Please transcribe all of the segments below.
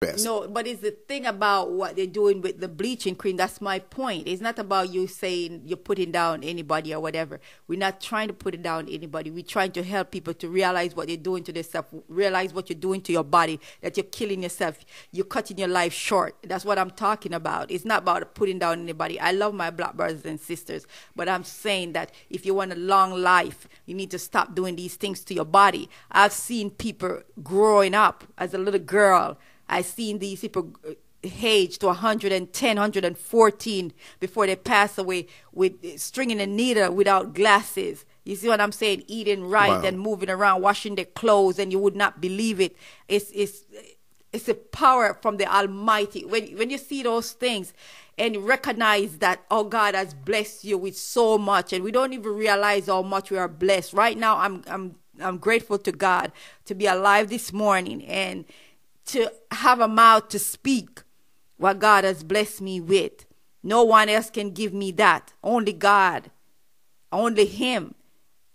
best. No, but it's the thing about what they're doing with the bleaching cream. That's my point. It's not about you saying you're putting down anybody or whatever. We're not trying to put it down anybody. We're trying to help people to realize what they're doing to themselves, realize what you're doing to your body, that you're killing yourself, you're cutting your life short. That's what I'm talking about. It's not about putting down anybody. I love my black brothers and sisters, but I'm saying that if you want a long life, you need to stop doing these things to your body. I've seen people growing up as a little girl I seen these people uh, age to 110, 114 before they pass away with uh, stringing a needle without glasses. You see what I'm saying? Eating right Wow. and moving around, washing their clothes, and you would not believe it. It's it's it's a power from the Almighty. When when you see those things and recognize that oh God has blessed you with so much, and we don't even realize how much we are blessed. Right now, I'm I'm I'm grateful to God to be alive this morning and to have a mouth to speak what God has blessed me with. No one else can give me that. Only God. Only Him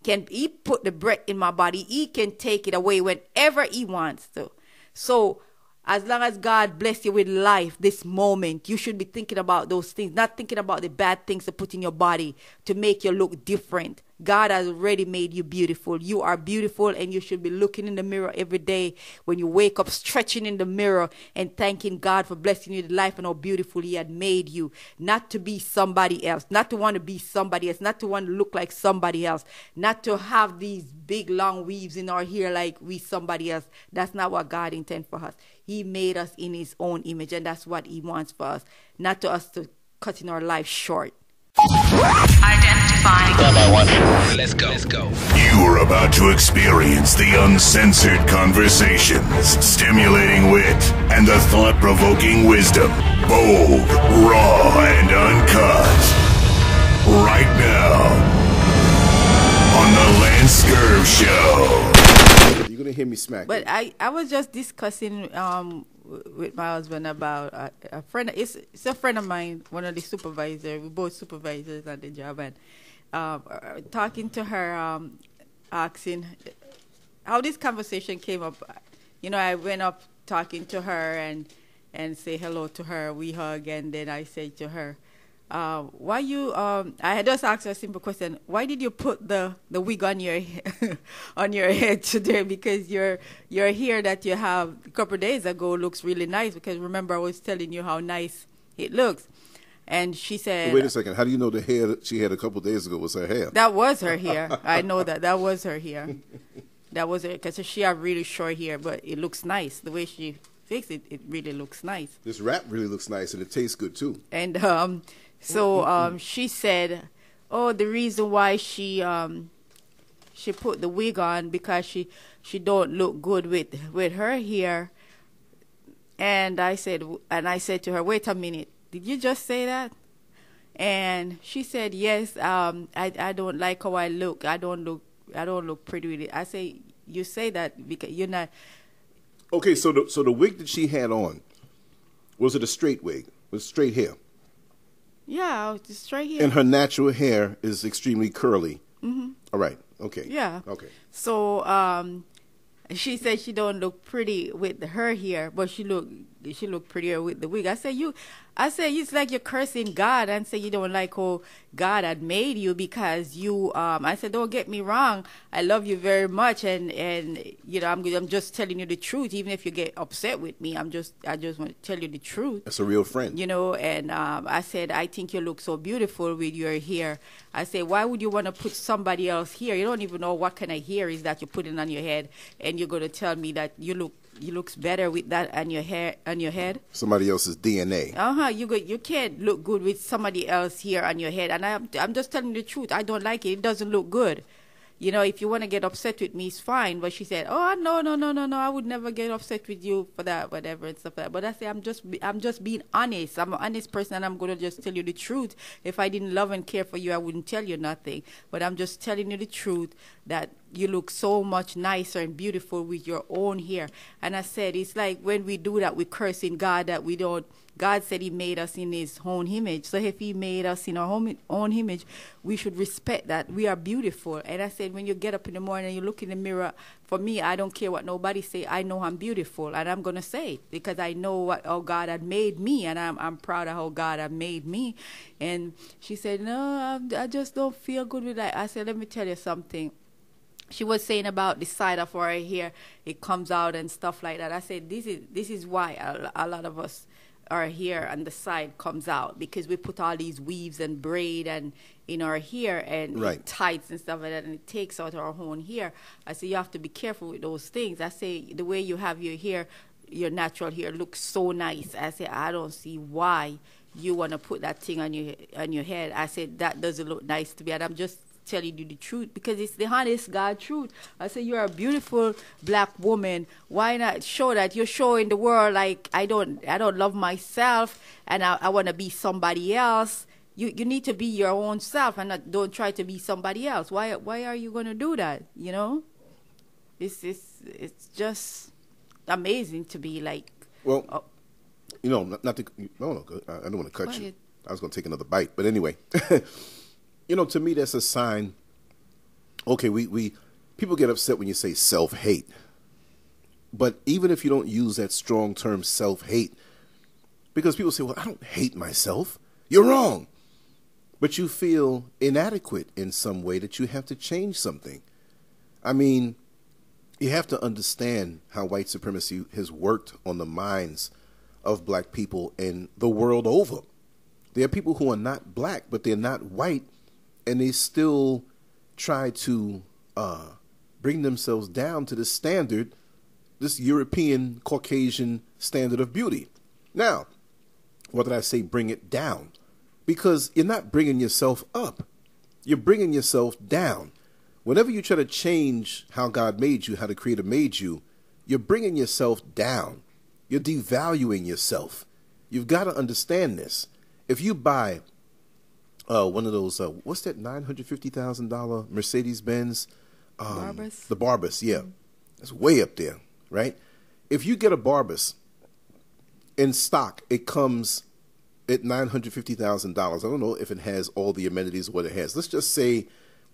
can He put the breath in my body. He can take it away whenever He wants to. So as long as God bless you with life this moment, you should be thinking about those things, not thinking about the bad things to put in your body to make you look different. God has already made you beautiful. You are beautiful, and you should be looking in the mirror every day when you wake up, stretching in the mirror and thanking God for blessing you with life and how beautiful He had made you. Not to be somebody else, not to want to be somebody else, not to want to look like somebody else, not to have these big long weaves in our hair like we somebody else. That's not what God intended for us. He made us in His own image, and that's what He wants for us. Not to us to cutting our life short. Identifying. Let's go. Let's go. You are about to experience the uncensored conversations, stimulating wit, and the thought provoking wisdom. Bold, raw, and uncut. Right now. On the LanceScurv Show. Hear me smack. But. I, I was just discussing um with my husband about a, a friend. It's, it's a friend of mine, one of the supervisors. We both supervisors at the job, and um, uh, talking to her, um, asking how this conversation came up. You know, I went up talking to her and and say hello to her. We hug, and then I say to her, uh, "Why you?" Um, I had just asked her a simple question: Why did you put the, the wig on your on your head today? Because your your hair that you have a couple of days ago looks really nice. Because remember, I was telling you how nice it looks, and she said, Wait a second. How do you know the hair that she had a couple days ago was her hair? that was her hair. I know that. That was her hair. That was it. Because she had really short hair, but it looks nice. The way she fixed it, it really looks nice. This wrap really looks nice and it tastes good too. And um, so um, she said, "Oh, the reason why she um, she put the wig on because she she don't look good with with her hair." And I said, and I said to her, "Wait a minute, did you just say that?" And she said, "Yes, um, I I don't like how I look. I don't look I don't look pretty with it." I say, "You say that because you're not." Okay, so the so the wig that she had on was it a straight wig? Was straight hair? Yeah, just straight here. And her natural hair is extremely curly. Mm-hmm. All right. Okay. Yeah. Okay. So um, she said she don't look pretty with her hair, but she look she look prettier with the wig. I said you, I said it's like you're cursing God and say you don't like how God had made you because you. Um, I said don't get me wrong, I love you very much and and you know I'm I'm just telling you the truth. Even if you get upset with me, I'm just I just want to tell you the truth That's a real friend. you know and um, i said i think you look so beautiful with your hair i said why would you want to put somebody else here you don't even know what kind of hair is that you're putting on your head and you're going to tell me that you look you looks better with that on your hair on your head? Somebody else's DNA. uh-huh you go, you can't look good with somebody else here on your head. And I'm, I'm just telling the truth. I don't like it. It doesn't look good you know, if you want to get upset with me, it's fine. But she said, "Oh no, no, no, no, no! I would never get upset with you for that, whatever and stuff like that." But I say, I'm just, I'm just being honest. I'm an honest person, and I'm gonna just tell you the truth. If I didn't love and care for you, I wouldn't tell you nothing. But I'm just telling you the truth that you look so much nicer and beautiful with your own hair. And I said, it's like when we do that, we're cursing God that we don't. God said He made us in His own image. So if He made us in our own, image, we should respect that we are beautiful. And I said, when you get up in the morning and you look in the mirror, for me, I don't care what nobody say. I know I'm beautiful, and I'm gonna say it because I know what how God had made me, and I'm I'm proud of how God had made me. And she said, no, I, I just don't feel good with that. I said, let me tell you something she was saying about the side of her hair it comes out and stuff like that i said this is this is why a, a lot of us our hair on the side comes out because we put all these weaves and braid and in our hair and Right. tights and stuff like that and it takes out our own hair. I say you have to be careful with those things. I say the way you have your hair your natural hair looks so nice. I say i don't see why you want to put that thing on your on your head. I said that doesn't look nice to me. And i'm just telling you the truth because it's the honest God truth. I say you're a beautiful black woman. Why not show that? You're showing the world like I don't I don't love myself and I, I want to be somebody else. You you need to be your own self and not, don't try to be somebody else. Why why are you going to do that? You know, it's it's it's just amazing to be like. Well, Oh. you know, not, not to, no, no, I don't want to cut you. I was going to take another bite, but anyway, you know, to me, that's a sign. Okay, we, we people get upset when you say self hate, but even if you don't use that strong term self hate, because people say, "Well, I don't hate myself," you're wrong. But you feel inadequate in some way that you have to change something. I mean, you have to understand how white supremacy has worked on the minds of black people in the world over. There are people who are not black, but they're not white, and they still try to uh, bring themselves down to the standard, this European Caucasian standard of beauty. Now, what did I say? Bring it down. Because you're not bringing yourself up, you're bringing yourself down. Whenever you try to change how God made you, how the Creator made you, you're bringing yourself down. You're devaluing yourself. You've got to understand this. If you buy uh, one of those, uh, what's that nine hundred fifty thousand dollar Mercedes Benz? Um, Brabus? The Brabus, yeah, it's way up there, right? If you get a Brabus in stock, it comes at nine hundred fifty thousand dollars. I don't know if it has all the amenities what it has. Let's just say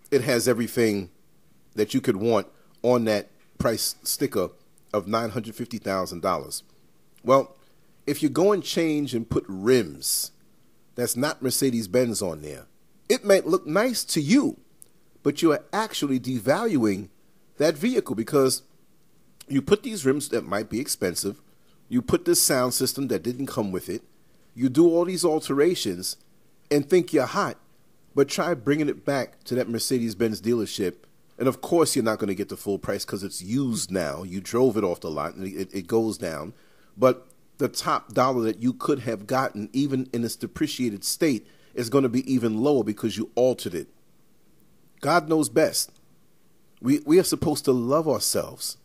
it has everything that you could want on that price sticker of nine hundred fifty thousand dollars. Well, if you go and change and put rims that's not Mercedes Benz on there, it might look nice to you, but you are actually devaluing that vehicle because you put these rims that might be expensive, you put this sound system that didn't come with it, you do all these alterations and think you're hot, but try bringing it back to that Mercedes Benz dealership. And of course, you're not going to get the full price because it's used now. You drove it off the lot and it, it goes down. But the top dollar that you could have gotten, even in its depreciated state, is going to be even lower because you altered it. God knows best. We, we are supposed to love ourselves,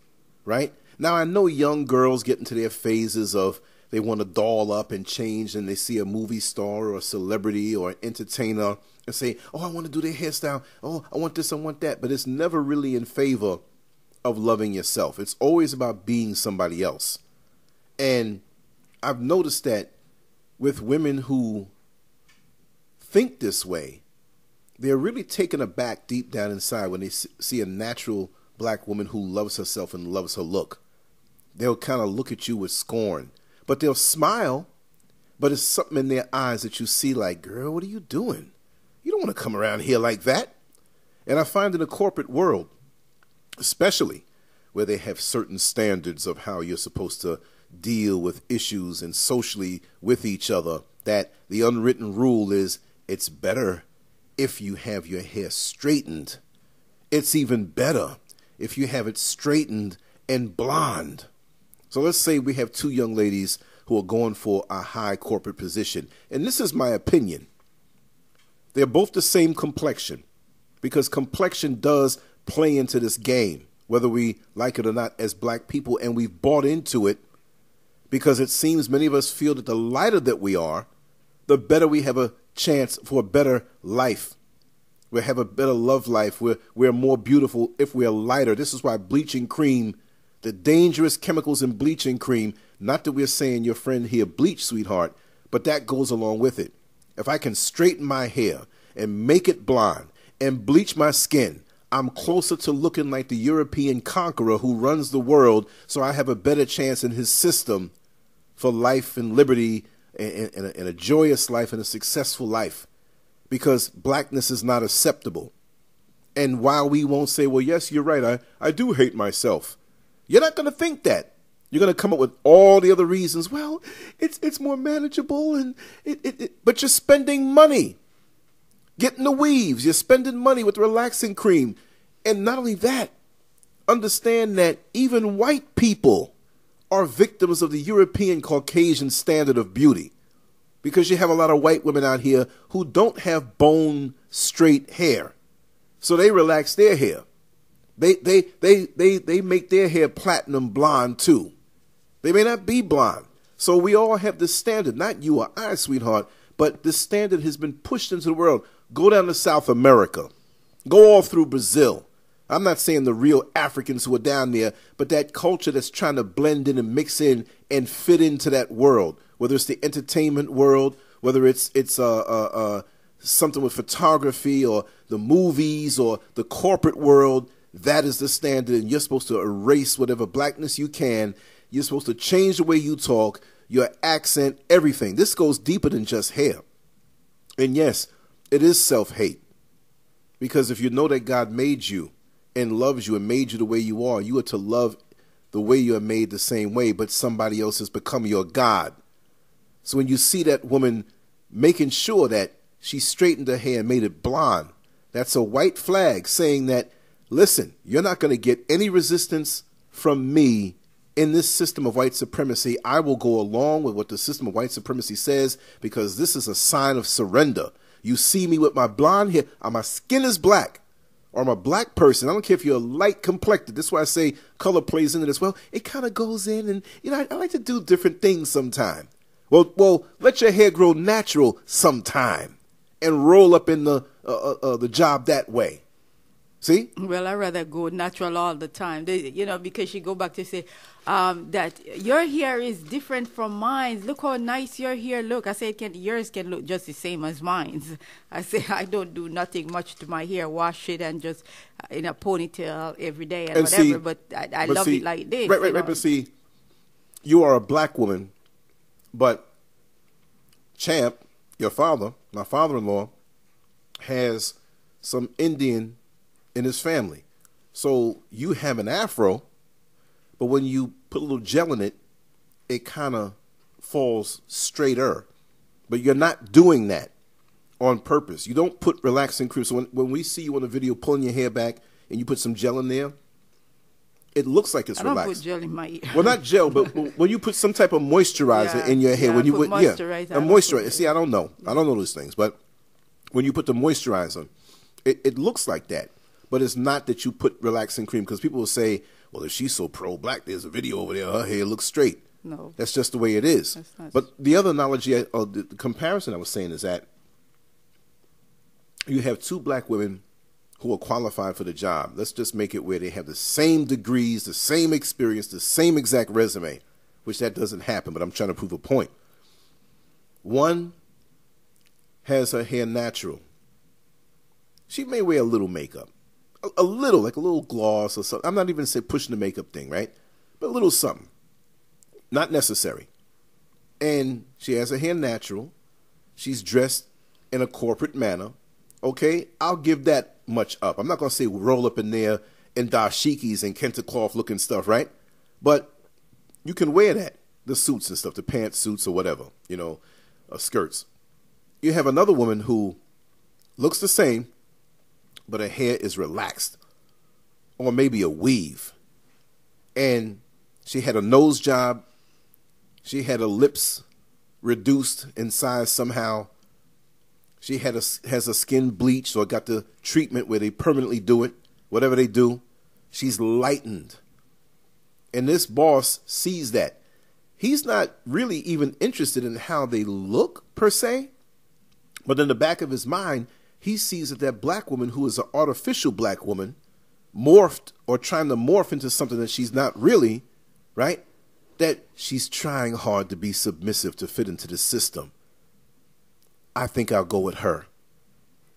right? Now, I know young girls get into their phases of they want to doll up and change, and they see a movie star or a celebrity or an entertainer and say, Oh, I want to do their hairstyle. Oh, I want this, I want that. But it's never really in favor of loving yourself. It's always about being somebody else. And I've noticed that with women who think this way, they're really taken aback deep down inside when they see a natural black woman who loves herself and loves her look. They'll kind of look at you with scorn, but they'll smile, but it's something in their eyes that you see like, girl, what are you doing? You don't want to come around here like that. And I find in the corporate world, especially where they have certain standards of how you're supposed to deal with issues and socially with each other, that the unwritten rule is it's better if you have your hair straightened. It's even better if you have it straightened and blonde. So let's say we have two young ladies who are going for a high corporate position. And this is my opinion. They're both the same complexion because complexion does play into this game, whether we like it or not, as black people, and we've bought into it because it seems many of us feel that the lighter that we are, the better we have a chance for a better life. We'll have a better love life. We're, we're more beautiful if we're lighter. This is why bleaching cream, the dangerous chemicals in bleaching cream, not that we're saying your friend here bleach, sweetheart, but that goes along with it. If I can straighten my hair and make it blonde and bleach my skin, I'm closer to looking like the European conqueror who runs the world, so I have a better chance in his system for life and liberty and, and, a, and a joyous life and a successful life because blackness is not acceptable. And while we won't say, well, yes, you're right, I, I do hate myself, you're not going to think that. You're going to come up with all the other reasons. Well, it's, it's more manageable, and it, it, it, but you're spending money getting the weaves. You're spending money with relaxing cream. And not only that, understand that even white people are victims of the European Caucasian standard of beauty because you have a lot of white women out here who don't have bone straight hair. So they relax their hair. They they they they they make their hair platinum blonde too. They may not be blonde. So we all have this standard, not you or I, sweetheart, but this standard has been pushed into the world. Go down to South America. Go all through Brazil. I'm not saying the real Africans who are down there, but that culture that's trying to blend in and mix in and fit into that world, whether it's the entertainment world, whether it's it's uh, uh, uh, something with photography or the movies or the corporate world. That is the standard, and you're supposed to erase whatever blackness you can. You're supposed to change the way you talk, your accent, everything. This goes deeper than just hair. And yes, it is self hate. Because if you know that God made you and loves you and made you the way you are, you are to love the way you are made the same way, but somebody else has become your God. So when you see that woman making sure that she straightened her hair and made it blonde, that's a white flag saying that, listen, you're not going to get any resistance from me in this system of white supremacy. I will go along with what the system of white supremacy says because this is a sign of surrender. You see me with my blonde hair, uh, my skin is black or I'm a black person, I don't care if you're a light complected. That's why I say color plays into this. Well, it kind of goes in, and you know, I, I, like to do different things sometime. Well, well, let your hair grow natural sometime, and roll up in the uh, uh, uh, the job that way. See? Well, I'd rather go natural all the time. They, you know, because you go back to say um, that your hair is different from mine. Look how nice your hair look. I say can yours can look just the same as mine. I say I don't do nothing much to my hair. Wash it and just uh, in a ponytail every day and, and whatever. See, but I, I but love see, it like this. Right, right, right. But see, you are a black woman, but Champ, your father, my father-in-law, has some Indian in his family. So you have an afro, but when you put a little gel in it, it kind of falls straighter. But you're not doing that on purpose. You don't put relaxing cream. So when, when we see you on the video pulling your hair back and you put some gel in there, it looks like it's I don't relaxed. put gel in my ear. Well, not gel, but when you put some type of moisturizer Yeah, in your hair, yeah, when you put yeah, moisturizer, I a moisturizer. See, I don't know, I don't know those things, but when you put the moisturizer, it, it looks like that. But it's not that you put relaxing cream because people will say, "Well, if she's so pro-black, there's a video over there. Her hair looks straight." No. that's just the way it is. But the other analogy, or the comparison I was saying is that you have two black women who are qualified for the job. Let's just make it where they have the same degrees, the same experience, the same exact resume, which that doesn't happen, but I'm trying to prove a point. One has her hair natural. She may wear a little makeup. A, little, like a little gloss or something. I'm not even say pushing the makeup thing, right? But a little something. Not necessary. And she has her hair natural. She's dressed in a corporate manner. Okay, I'll give that much up. I'm not gonna say roll up in there in dashikis and kente cloth looking stuff, right? But you can wear that, the suits and stuff, the pantsuits or whatever, you know, uh, skirts. You have another woman who looks the same, but her hair is relaxed, or maybe a weave, and she had a nose job. She had her lips reduced in size somehow. She had a, has a skin bleached or got the treatment where they permanently do it, whatever they do. She's lightened. And this boss sees that. He's not really even interested in how they look per se, but in the back of his mind, he sees that that black woman who is an artificial black woman morphed or trying to morph into something that she's not really, right? That she's trying hard to be submissive to fit into the system. I think I'll go with her.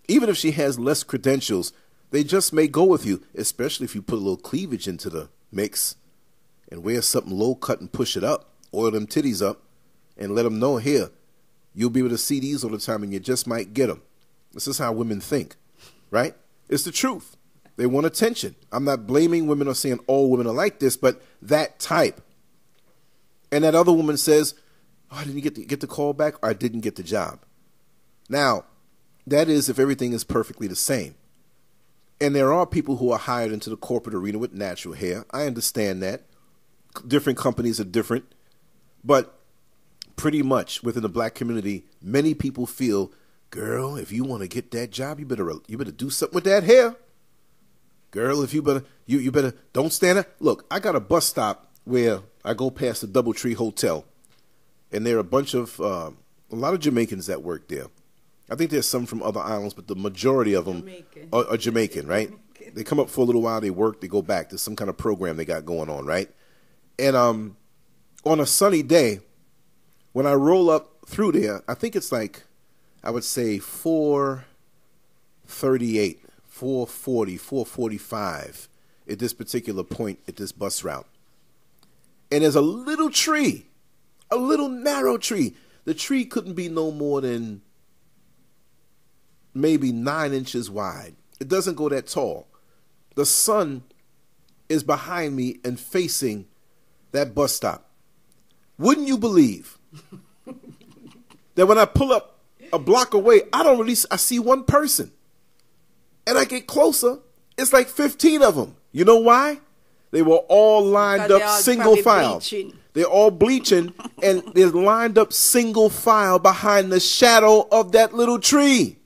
Even if she has less credentials, they just may go with you, especially if you put a little cleavage into the mix and wear something low cut and push it up, oil them titties up, and let them know here, you'll be able to see these all the time and you just might get them. This is how women think, right? It's the truth. They want attention. I'm not blaming women or saying all women are like this, but that type. And that other woman says, oh, I didn't get the, get the call back or I didn't get the job. Now, that is if everything is perfectly the same. And there are people who are hired into the corporate arena with natural hair. I understand that. Different companies are different. But pretty much within the black community, many people feel, girl, if you want to get that job, you better you better do something with that hair. Girl, if you better you you better don't stand up. Look, I got a bus stop where I go past the DoubleTree Hotel, and there are a bunch of uh, a lot of Jamaicans that work there. I think there's some from other islands, but the majority of them Jamaican. Are, are Jamaican, right? They come up for a little while, they work, they go back. There's some kind of program they got going on, right? And um, on a sunny day, when I roll up through there, I think it's like I would say 438, 440, 445 at this particular point at this bus route. And there's a little tree, a little narrow tree. The tree couldn't be no more than maybe nine inches wide. It doesn't go that tall. The sun is behind me and facing that bus stop. Wouldn't you believe that when I pull up a block away, I don't really I see one person. And I get closer, it's like 15 of them. You know why? They were all lined up single file. bleaching. They're all bleaching and they're lined up single file behind the shadow of that little tree.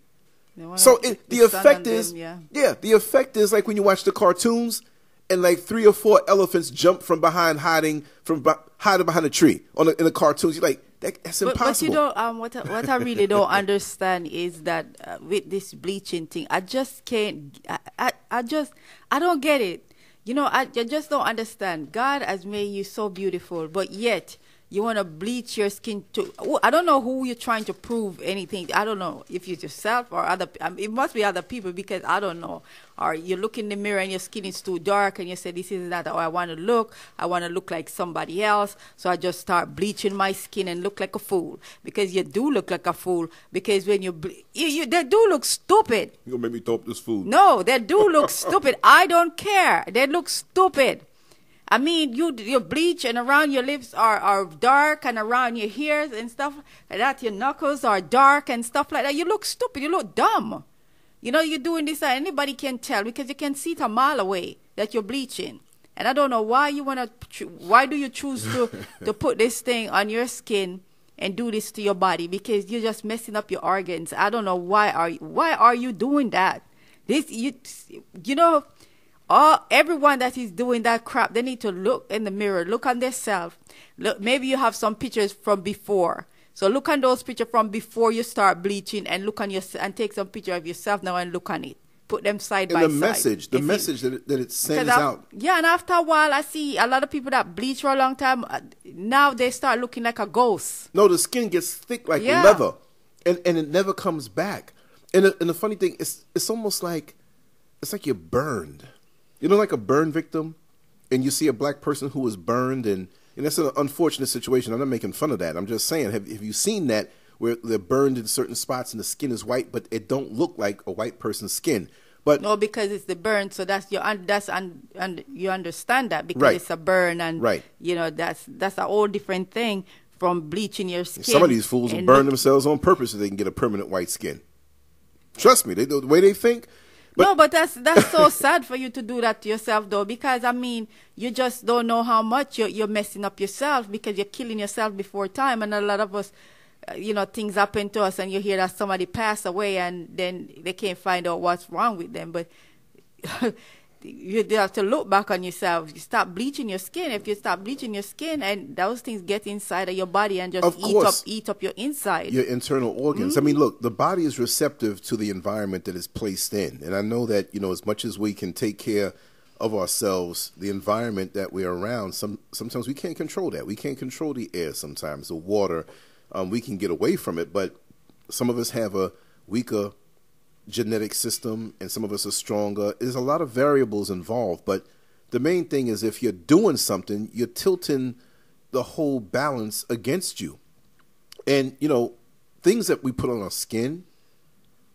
So it, the effect them, is, yeah. yeah, the effect is like when you watch the cartoons and like three or four elephants jump from behind, hiding from hiding behind a tree on the, in the cartoons. You're like, that, that's But, impossible. but you don't. Um, what I, what I really don't understand is that uh, with this bleaching thing, I just can't. I, I I just I don't get it. You know, I, I just don't understand. God has made you so beautiful, but yet you want to bleach your skin to. oh, I don't know who you're trying to prove anything. I don't know if it's yourself or other. Um, it must be other people because I don't know. Or you look in the mirror and your skin is too dark, and you say, "This is not how I want to look. I want to look like somebody else." So I just start bleaching my skin and look like a fool because you do look like a fool. Because when you ble- you, you they do look stupid. You're gonna make me throw up this food. No, they do look stupid. I don't care. They look stupid. I mean, you your bleach and around your lips are, are dark and around your ears and stuff like that. Your knuckles are dark and stuff like that. You look stupid. You look dumb. You know, you're doing this and anybody can tell because you can see it a mile away that you're bleaching. And I don't know why you want to, why do you choose to, to put this thing on your skin and do this to your body because you're just messing up your organs. I don't know why are you, why are you doing that? This you you know all everyone that is doing that crap they need to look in the mirror, look on themselves. Look maybe you have some pictures from before. So look on those pictures from before you start bleaching and look on your and take some picture of yourself now and look on it. Put them side and by the side. message, the If it- message that it, that it sends af- out. Yeah, and after a while, I see a lot of people that bleach for a long time. uh, Now they start looking like a ghost. No, the skin gets thick like Yeah. leather, and and it never comes back. And the, and the funny thing is, it's almost like it's like you're burned. You know, like a burn victim, and you see a black person who was burned, and and that's an unfortunate situation. I'm not making fun of that. I'm just saying, have have you seen that where they're burned in certain spots and the skin is white, but it don't look like a white person's skin. But No, because it's the burn. So that's your that's un- and you understand that because Right. it's a burn and Right. you know that's that's a whole different thing from bleaching your skin. some of these fools will burn look- themselves on purpose so they can get a permanent white skin. Trust me, they, the way they think. But no, but that's that's so sad for you to do that to yourself, though, because I mean, you just don't know how much you're you're messing up yourself because you're killing yourself before time, and a lot of us, uh, you know, things happen to us, and you hear that somebody passed away, and then they can't find out what's wrong with them, but. you have to look back on yourself. You stop bleaching your skin. If you stop bleaching your skin, and those things get inside of your body and just eat up, eat up your inside. your internal organs. I mean, look, the body is receptive to the environment that is placed in, and I know that you know as much as we can take care of ourselves, the environment that we're around. Some sometimes we can't control that. We can't control the air. Sometimes the water, um, we can get away from it, but some of us have a weaker genetic system, and some of us are stronger. There's a lot of variables involved, but the main thing is if you're doing something, you're tilting the whole balance against you. And you know, things that we put on our skin,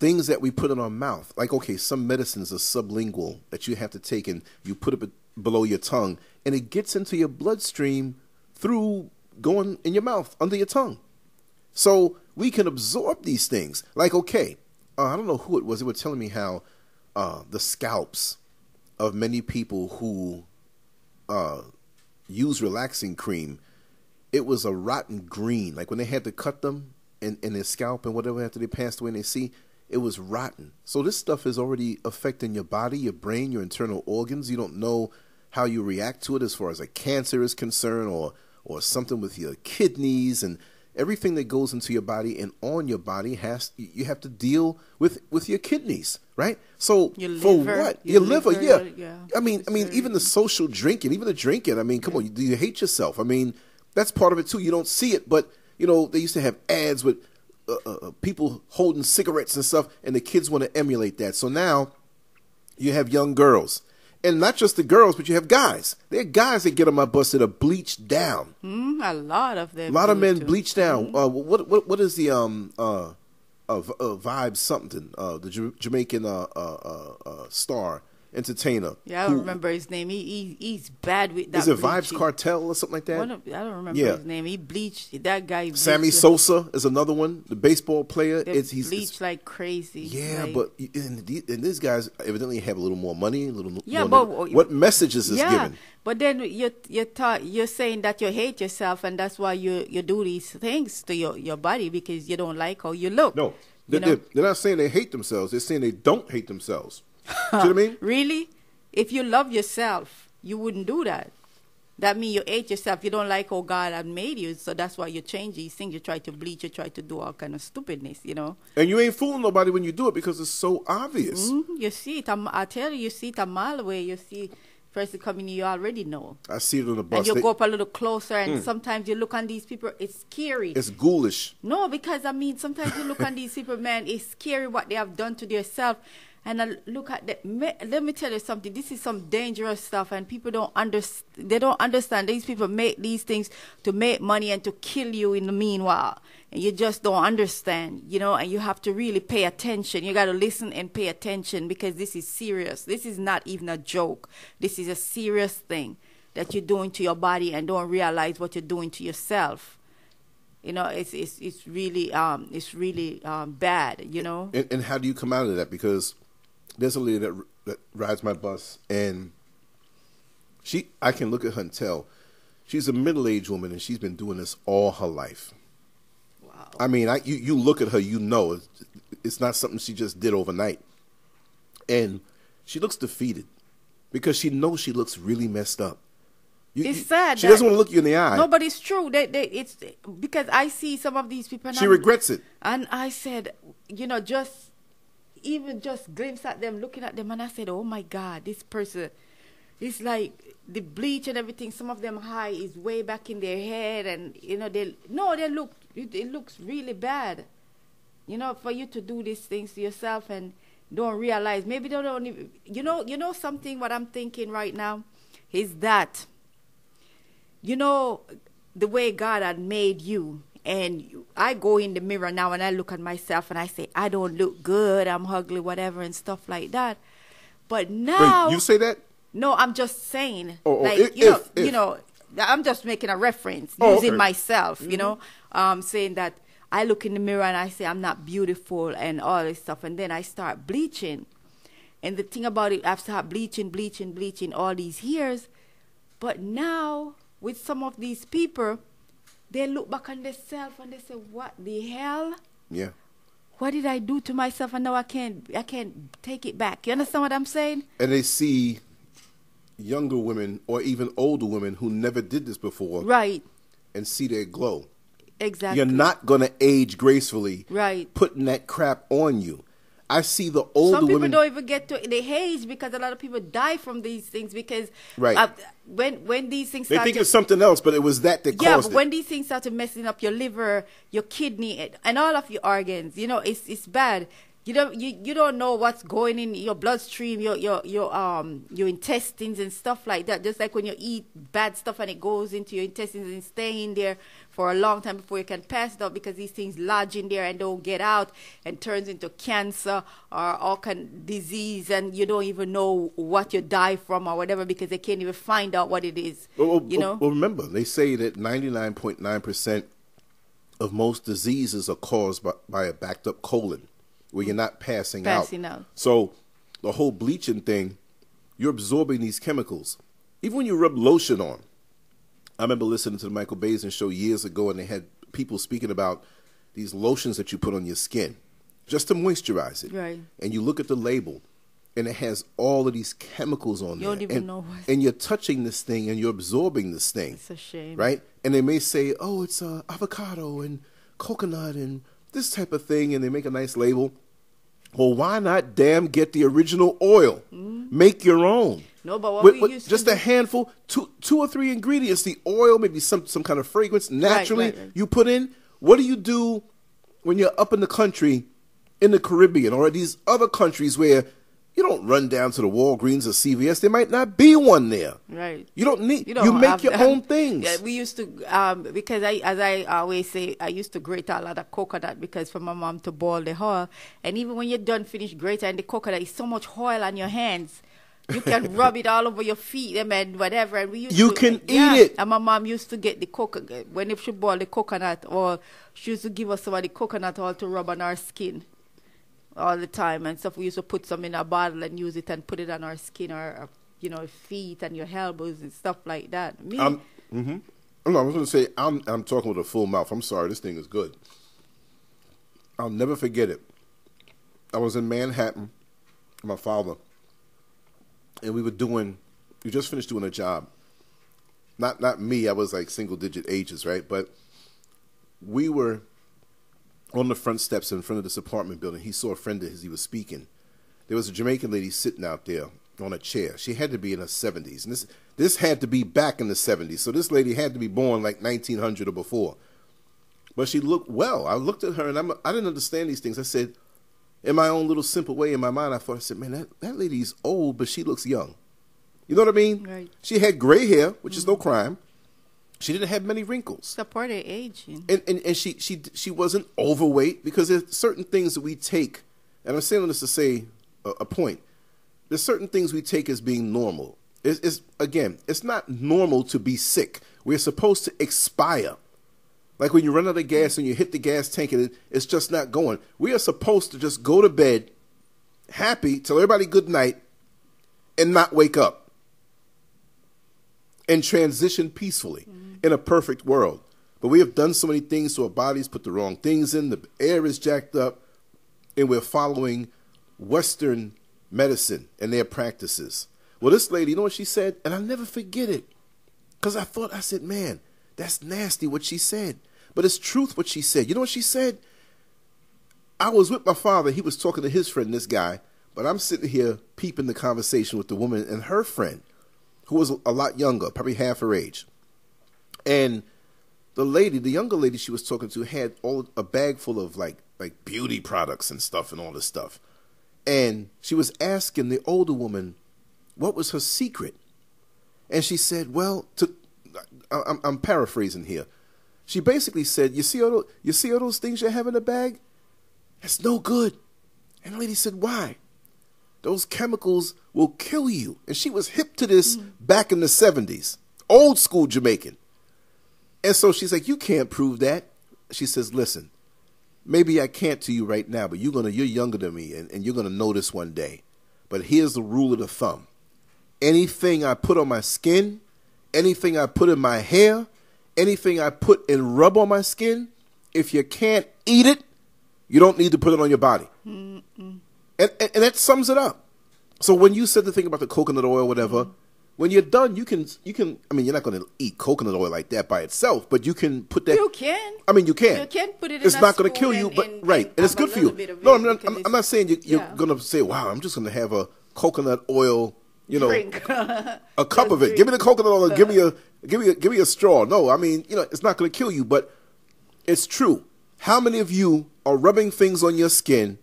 things that we put in our mouth, like okay, some medicines are sublingual that you have to take and you put it below your tongue, and it gets into your bloodstream through going in your mouth under your tongue. So we can absorb these things. Like okay, uh, I don't know who it was. They were telling me how uh, the scalps of many people who uh, use relaxing cream, it was a rotten green. Like when they had to cut them in, in their scalp and whatever after they passed away and they see, it was rotten. So this stuff is already affecting your body, your brain, your internal organs. You don't know how you react to it as far as a cancer is concerned or or something with your kidneys and everything that goes into your body and on your body has you have to deal with with your kidneys, right? So Your for what? your Your, liver, liver, yeah. yeah. I mean, I mean, even the social drinking, even the drinking. I mean, come on, do you hate yourself? I mean, that's part of it too. You don't see it, but you know, they used to have ads with uh, uh, uh, people holding cigarettes and stuff, and the kids want to emulate that. So now you have young girls, and not just the girls, but you have guys. There are guys that get on my bus that are bleached down. Mm, a lot of them. A lot of men too. bleach down. Uh, what what what is the um uh uh, uh vibe something uh the J- Jamaican uh, uh uh uh star entertainer? Yeah, I don't remember his name. He, he he's bad with that. Is it Vybz. Kartel or something like that? One of, I don't remember Yeah. his name. He bleached that guy. Sammy Sosa is another one, the baseball player. They It's he's bleached like crazy. yeah, like- but and, the- and these guys evidently have a little more money, a little Yeah, more but- money. what messages is yeah, given? but then you you thought you're saying that you hate yourself, and that's why you you do these things to your your body because you don't like how you look. No, you know? they're, they're not saying they hate themselves. They're saying they don't hate themselves. You know what I mean? Really? If you love yourself, you wouldn't do that. That means you hate yourself. You don't like how God had made you, so that's why you change these things. You try to bleach. You try to do all kind of stupidness. You know. And you ain't fooling nobody when you do it because it's so obvious. Mhm, You see it. I'm, I tell you, you see it a mile away. You see person coming, you already know. I see it on the bus. And you They- go up a little closer, and sometimes you look on these people. It's scary. it's ghoulish. No, because I mean, sometimes you look on these people, man, it's scary what they have done to themselves. And I look at that. Let me tell you something. This is some dangerous stuff, and people don't understand. They don't understand. These people make these things to make money and to kill you in the meanwhile, and you just don't understand, you know. And you have to really pay attention. You got to listen and pay attention because this is serious. This is not even a joke. This is a serious thing that you're doing to your body and don't realize what you're doing to yourself you know it's it's it's really um it's really um bad you know And, and how do you come out of that? Because there's a lady that, that rides my bus, and she, I can look at her and tell she's a middle-aged woman, and she's been doing this all her life. wow I mean, I, you, you look at her, you know it's, it's not something she just did overnight. And she looks defeated because she knows she looks really messed up. You- It's you- sad She doesn't want to look you in the eye. no but it's true they, they it's because i see some of these people she I'm- regrets it. and i said you know just even just glimpse at them looking at them and i said oh my god this person it's like the bleach and everything some of them high is way back in their head and you know they no they look it, it looks really bad you know for you to do these things to yourself and don't realize. Maybe they don't even you know you know something what i'm thinking right now is that you know the way god had made you and i go in the mirror now and i look at myself and i say i don't look good i'm ugly whatever and stuff like that but now Wait, you say that? no, I'm just saying, Oh, oh, like if- you know, if- if. you know, I'm just making a reference Oh, using okay. myself, Mm-hmm. you know, um, saying that I look in the mirror and I say I'm not beautiful and all this stuff, and then I start bleaching, and the thing about it, I've started bleaching, bleaching, bleaching all these years, but now with some of these people, they look back on themselves and they say, "What the hell?" Yeah. What did I do to myself? And now I can't, I can't take it back. You understand what I'm saying? And they see younger women or even older women who never did this before Right. and see their glow. Exactly. You're not going to age gracefully Right. putting that crap on you. I see the older Some people women. don't even get to the age because a lot of people die from these things because Right. uh, when when these things they think to, it's something else, but it was that that yeah, caused but it. when these things start to messing up your liver, your kidney, and- and all of your organs, you know, it's it's bad. You don't you, you don't know what's going in your bloodstream, your your your um your intestines and stuff like that. Just like when you eat bad stuff and it goes into your intestines and stay in there for a long time before you can pass it out because these things lodge in there and don't get out and turns into cancer or all kind disease and you don't even know what you die from or whatever because they can't even find out what it is. Well, well, you know. well, remember, they say that 99.9% of most diseases are caused by, by a backed up colon where you're not passing, Passing out. So the whole bleaching thing, you're absorbing these chemicals. Even when you rub lotion on, I remember listening to the Michael Baisden show years ago, and they had people speaking about these lotions that you put on your skin just to moisturize it. Right. And you look at the label, and it has all of these chemicals on You there. don't even and, know what- And you're touching this thing, and you're absorbing this thing. It's a shame. Right? And they may say, oh, it's uh, avocado and coconut and this type of thing, and they make a nice label. Well, why not damn get the original oil? Make your own. Mm-hmm. No, but what With- we used to just do- a handful, two, two or three ingredients, the oil, maybe some some kind of fragrance naturally right, right. you put in. What do you do when you're up in the country, in the Caribbean or these other countries where you don't run down to the Walgreens or CVS? There might not be one there. Right. You don't need. You You, don't make have your own things. Yeah, we used to um, because I, as I always say, I used to grate a lot of coconut because for my mom to boil the oil, and even when you're done finish grating the coconut, it's so much oil on your hands. You can rub it all over your feet them and whatever. And we used You to, can eat it. And my mom used to get the coconut when if she boiled the coconut, or she used to give us some of the coconut oil to rub on our skin all the time and stuff. We used to put some in a bottle and use it and put it on our skin or, or you know, feet and your elbows and stuff like that. Me, I'm, hmm No, I was going to say I'm I'm talking with a full mouth. I'm sorry, this thing is good. I'll never forget it. I was in Manhattan, my father, and we were doing. We just finished doing a job. Not not me. I was like single digit ages, right? But we were on the front steps in front of this apartment building. He saw a friend of his. He was speaking. There was a Jamaican lady sitting out there on a chair. She had to be in her seventies, and this this had to be back in the seventies. So this lady had to be born like nineteen hundred or before. But she looked well. I looked at her and I'm, I didn't understand these things. I said, in my own little simple way, in my mind, I thought, I said, man, that, that lady's old, but she looks young. You know what I mean? Right. She had gray hair, which is no mm-hmm. crime. She didn't have many wrinkles support their aging. and, and, and she, she she wasn't overweight because there's certain things that we take, and I'm saying this to say a, a point. There's certain things we take as being normal. It's, it's again, it's not normal to be sick. We're supposed to expire. Like when you run out of gas and you hit the gas tank and it, it's just not going. We are supposed to just go to bed, happy, tell everybody good night, and not wake up and transition peacefully mm-hmm. In a perfect world. But we have done so many things to our bodies, put the wrong things in, the air is jacked up, and we're following Western medicine and their practices. Well, this lady, you know what she said? And I'll never forget it. Because I thought, I said, man, that's nasty what she said. But it's truth what she said. You know what she said? I was with my father. He was talking to his friend, this guy, but I'm sitting here peeping the conversation with the woman and her friend, who was a lot younger, probably half her age. And the lady, the younger lady she was talking to, had all a bag full of like like beauty products and stuff and all this stuff. And she was asking the older woman what was her secret. And she said, "Well, to I- I'm, I'm paraphrasing here. She basically said, "You see all those, you see all those things you have in the bag? That's no good." And the lady said, "Why?" Those chemicals will kill you. And she was hip to this mm. back in the 70s, old school Jamaican. And so she's like, "You can't prove that." She says, "Listen, maybe I can't to you right now, but you're gonna you're younger than me, and, and you're gonna know this one day. But here's the rule of the thumb: anything I put on my skin, anything I put in my hair, anything I put and rub on my skin, if you can't eat it, you don't need to put it on your body. And, and and that sums it up. So when you said the thing about the coconut oil, whatever, mm-hmm. When you're done, you can you can. I mean, you're not going to eat coconut oil like that by itself, but you can put that. You can. I mean, you can. You can put it It's not going to kill you, and- but and- right, and and it's good for you. No, I'm not. I'm, I'm not saying you, you're yeah. going to say, "Wow, I'm just going to have a coconut oil." You know, a cup of it. drink. Give me the coconut oil. Give me a give me a give me a straw. No, I mean, you know, it's not going to kill you, but it's true. How many of you are rubbing things on your skin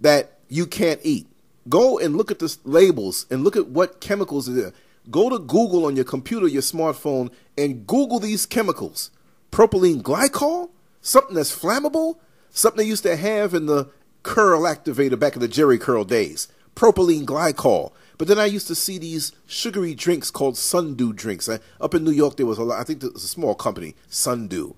that you can't eat? Go and look at the labels and look at what chemicals are there. Go to Google on your computer, your smartphone, and Google these chemicals. Propylene glycol, something that's flammable, something they used to have in the curl activator back in the Jheri Curl days. Propylene glycol. But then I used to see these sugary drinks called Sundew drinks. I, up in New York, there was a lot. I think there was a small company, Sundew.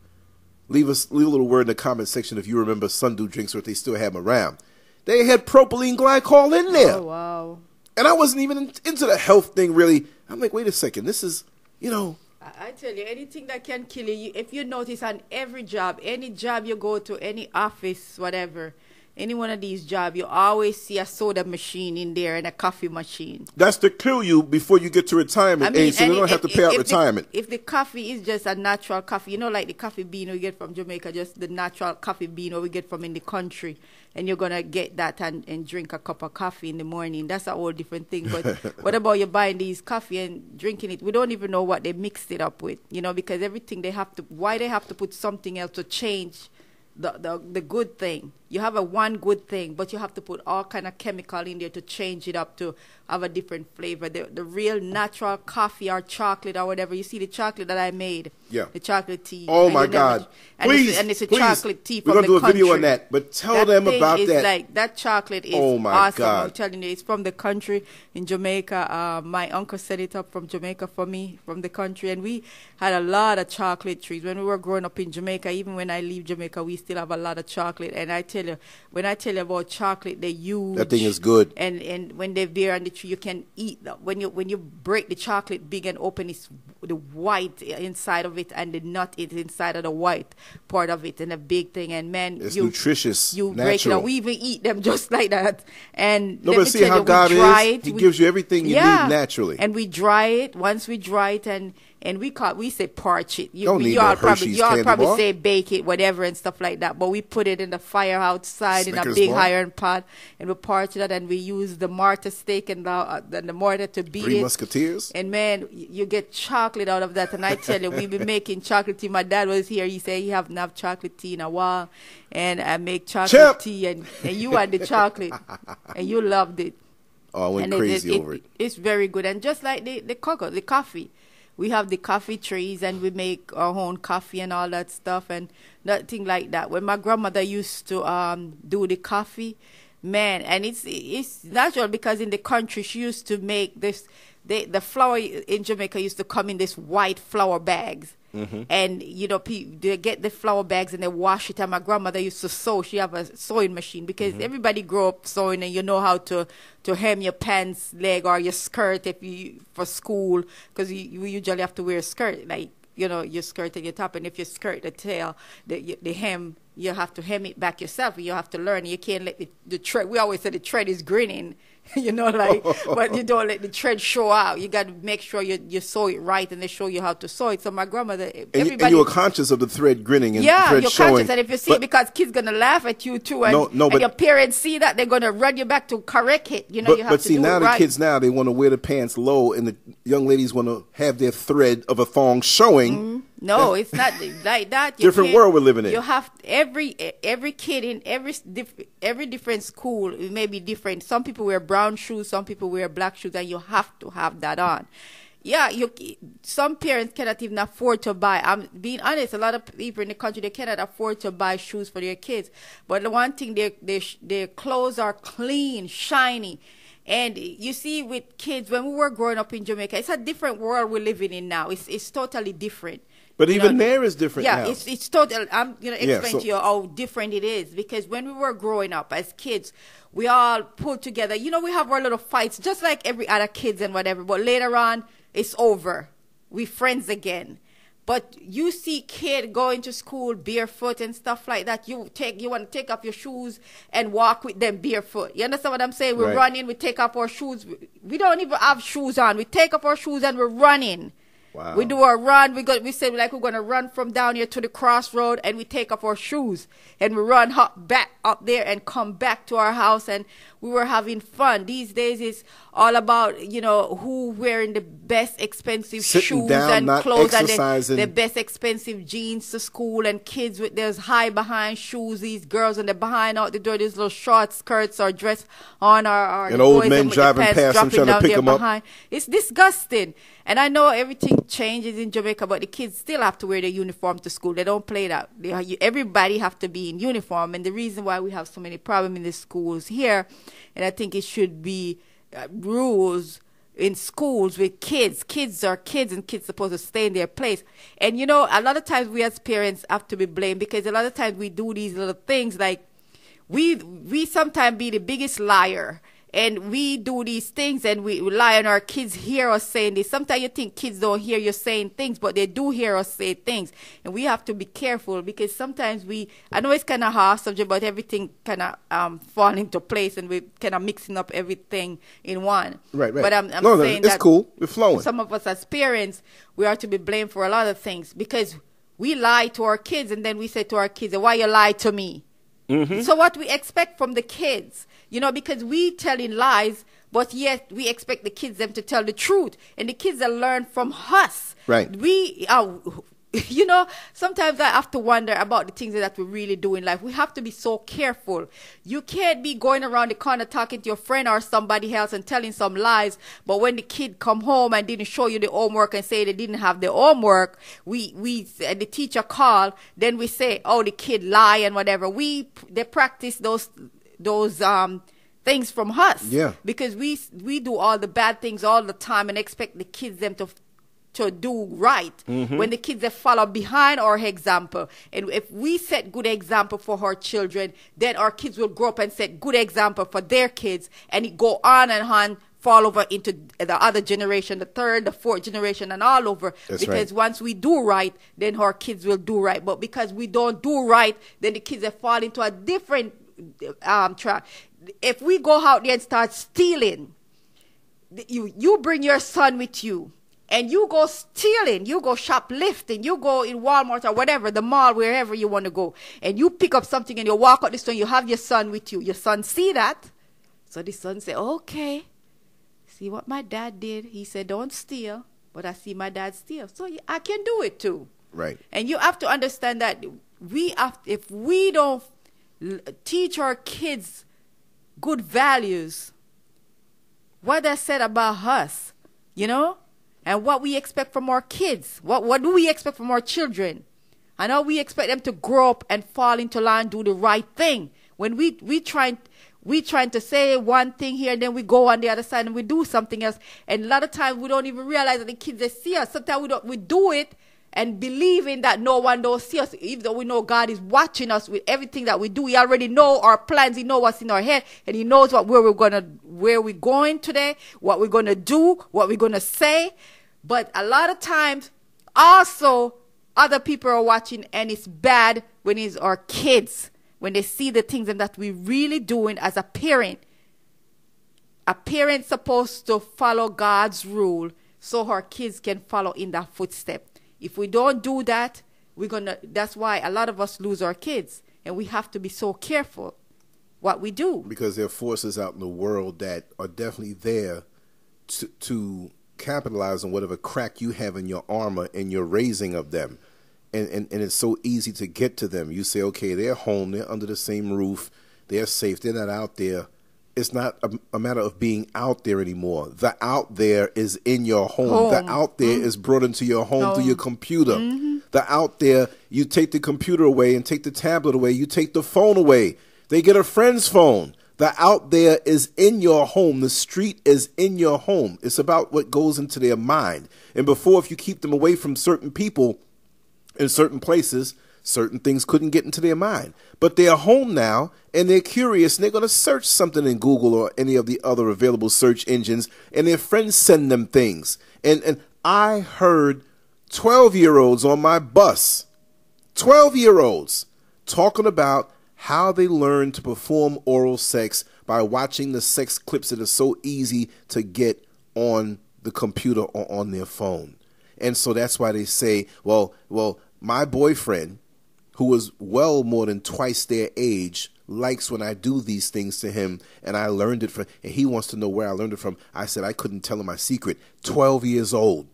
Leave us leave a little word in the comment section if you remember Sundew drinks or if they still have them around. They had propylene glycol in there, Oh wow. and I wasn't even into the health thing really. I'm like, wait a second, this is, you know, I I tell you, anything that can kill you, you, if you notice on every job, any job you go to, any office, whatever, any one of these jobs, you always see a soda machine in there and a coffee machine. that's to kill you before you get to retirement age, so you don't if- have to if- pay out if retirement. The, if the coffee is just a natural coffee, you know, like the coffee bean we get from Jamaica, just the natural coffee bean or we get from in the country, and you're gonna get that and, and drink a cup of coffee in the morning. That's a whole different thing. But what about you buying these coffee and drinking it? We don't even know what they mixed it up with, you know, because everything they have to, why they have to put something else to change the, the the good thing. You have a one good thing, but you have to put all kind of chemical in there to change it up to have a different flavor. The the real natural coffee or chocolate or whatever. You see the chocolate that I made. Yeah. The chocolate tea. Oh my you never- God! And please, it's, and it's a please. chocolate tea We're from gonna do the a video on that, but tell That them about that. Like that chocolate is Oh my awesome. God. I'm telling you, it's from the country in Jamaica. Uh, my uncle set it up from Jamaica for me, from the country, and we had a lot of chocolate trees when we were growing up in Jamaica. Even when I leave Jamaica, we still have a lot of chocolate. And I tell you, when I tell you about chocolate, they use That thing is good. And and when they're there on the tree, you can eat them. When you when you break the chocolate big and open, it's the white inside of it, and the nut is inside of the white part of it, and a big thing. And man, It's you, nutritious, You break it up. We even eat them just like that. And No, let but me see tell how you, God is? It, He we- gives you everything you need naturally. And we dry it. Once we dry it, and and we call we say parch it. You, Don't need y'all no probably y'all probably bar. say bake it, whatever, and stuff like that. But we put it in the fire outside in a big bar. iron pot, and we parch it, and we use the mortar steak and the, uh, the, the mortar to beat Three it. Musketeers. And man, you get chocolate out of that. And I tell you, we've been making chocolate tea. My dad was here. He said he haven't had chocolate tea in a while. And I make chocolate Champ. tea, and, and you had the chocolate, and you loved it. Oh, I went And crazy it, over it. It's very good. And just like the, the cocoa, the coffee. We have the coffee trees and we make our own coffee and all that stuff and nothing like that. When my grandmother used to um, do the coffee, man, and it's it's natural because in the country she used to make this. They, the flour in Jamaica used to come in this white flour bags. Mm-hmm. And you know, they get the flour bags and they wash it. And my grandmother used to sew. She have a sewing machine because mm-hmm. everybody grow up sewing, and you know how to to hem your pants leg or your skirt if you for school because you, you usually have to wear a skirt like you know your skirt and your top. And if you skirt the tail, the the hem you have to hem it back yourself. You have to learn. You can't let the, the thread. We always say the thread is grinning. you know, like, but you don't let the thread show out. You got to make sure you you sew it right, and they show you how to sew it. So my grandmother, And, you- everybody, and you were conscious of the thread grinning and yeah, thread you're showing. conscious, and if you see But- it, because kids gonna laugh at you too, and, No, no, and but- your parents see that, they're gonna run you back to correct it. You know, but, you have but to see do now it the right. kids now they want to wear the pants low and the young ladies want to have their thread of a thong showing mm-hmm. No, it's not like that. Different world we're living in. You have every every kid in every every different school it may be different. Some people wear brown shoes, some people wear black shoes, and you have to have that on. Yeah, you. Some parents cannot even afford to buy. I'm being honest. A lot of people in the country they cannot afford to buy shoes for their kids. But the one thing, their their their clothes are clean, shiny. And you see, with kids, when we were growing up in Jamaica, it's a different world we're living in now. It's it's totally different. But even know, there is different Yeah, now. it's it's total. I'm gonna Yeah, explain so- to you how different it is because when we were growing up as kids, we all pulled together. You know, we have our little fights just like every other kids and whatever. But later on, it's over. We friends again. But you see kid going to school barefoot and stuff like that. You take you want to take off your shoes and walk with them barefoot. You understand what I'm saying? We're Right. running, we take off our shoes. We don't even have shoes on. We take off our shoes and we're running. Wow. We do a run. We go. We say like we're gonna run from down here to the crossroad, and we take off our shoes and we run hop back up there and come back to our house, and we were having fun. These days it's all about you know who wearing the best expensive Sitting shoes down, and clothes and the, the best expensive jeans to school, and kids with those high behind shoes. These girls and they're behind out the door, these little short skirts or dress on, or, or And old men the driving past them trying to pick there 'em up. behind. It's disgusting. And I know everything changes in Jamaica, but the kids still have to wear their uniform to school. They don't play that. They, everybody have to be in uniform. And the reason why we have so many problems in the schools here, and I think it should be uh, rules in schools with kids. Kids are kids, and kids supposed to stay in their place. And you know, a lot of times we as parents have to be blamed because a lot of times we do these little things like we we sometimes be the biggest liar and we do these things and we rely on our kids hear us saying this sometimes you think kids don't hear you saying things but they do hear us say things and we have to be careful because sometimes we i know it's kind of hard subject but everything kind of um fall into place and we kind of mixing up everything in one Right, right. but i'm, I'm No, no, saying it's that cool. We're flowing. some of us as parents we are to be blamed for a lot of things because we lie to our kids and then we say to our kids why you lie to me Mm-hmm. so what we expect from the kids, you know, because we telling lies, but yet we expect the kids them to tell the truth, and the kids that learn from us. Right. We uh, are. You know, sometimes I have to wonder about the things that we really do in life. We have to be so careful. You can't be going around the corner talking to your friend or somebody else and telling some lies. But when the kid come home and didn't show you the homework and say they didn't have the homework, we we and the teacher call, then we say, oh, the kid lie and whatever. We they practice those those um things from us. Yeah. Because we we do all the bad things all the time and expect the kids them to to do right Mm-hmm. when the kids they follow behind our example and if we set good example for our children then our kids will grow up and set good example for their kids and it go on and on fall over into the other generation the third the fourth generation and all over That's because right. once we do right then our kids will do right but because we don't do right then the kids they fall into a different um if we go out there and start stealing you you bring your son with you and you go stealing, you go shoplifting, you go in Walmart or whatever, the mall, wherever you want to go, and you pick up something and you walk out the store, and you have your son with you. Your son see that, so the son say, "Okay, see what my dad did. He said don't steal, but I see my dad steal, so I can do it too." Right. And you have to understand that we have, if we don't teach our kids good values, what that said about us, you know, and what we expect from our kids. What what do we expect from our children? I know we expect them to grow up and fall into line, do the right thing. When we we trying we trying to say one thing here, and then we go on the other side and we do something else. And a lot of times we don't even realize that the kids they see us. Sometimes we don't we do it and believing that no one don't see us, even though we know God is watching us with everything that we do. He already know our plans. He know what's in our head, and He knows what where we're gonna where we're going today, what we're gonna do, what we're gonna say. But a lot of times, also other people are watching, and it's bad when it's our kids when they see the things that we're really doing as a parent. A parent supposed to follow God's rule so her kids can follow in that footstep. If we don't do that, we're gonna. That's why a lot of us lose our kids, and we have to be so careful what we do. because there are forces out in the world that are definitely there to, to capitalize on whatever crack you have in your armor and your raising of them. And, and, and it's so easy to get to them. You say, okay, they're home, they're under the same roof, they're safe, they're not out there. It's not a, a matter of being out there anymore. The out there is in your home. Home. The out there mm-hmm. is brought into your home through your computer. Mm-hmm. The out there, you take the computer away and take the tablet away, you take the phone away. They get a friend's phone. The out there is in your home. The street is in your home. It's about what goes into their mind. And before, if you keep them away from certain people in certain places, certain things couldn't get into their mind. But they're home now and they're curious and they're going to search something in Google or any of the other available search engines and their friends send them things. And and I heard 12 year olds on my bus, 12 year olds, talking about how they learned to perform oral sex by watching the sex clips that are so easy to get on the computer or on their phone. And so that's why they say, well, well, my boyfriend, who was well more than twice their age, likes when I do these things to him, and I learned it from, and he wants to know where I learned it from. I said I couldn't tell him my secret. 12 years old.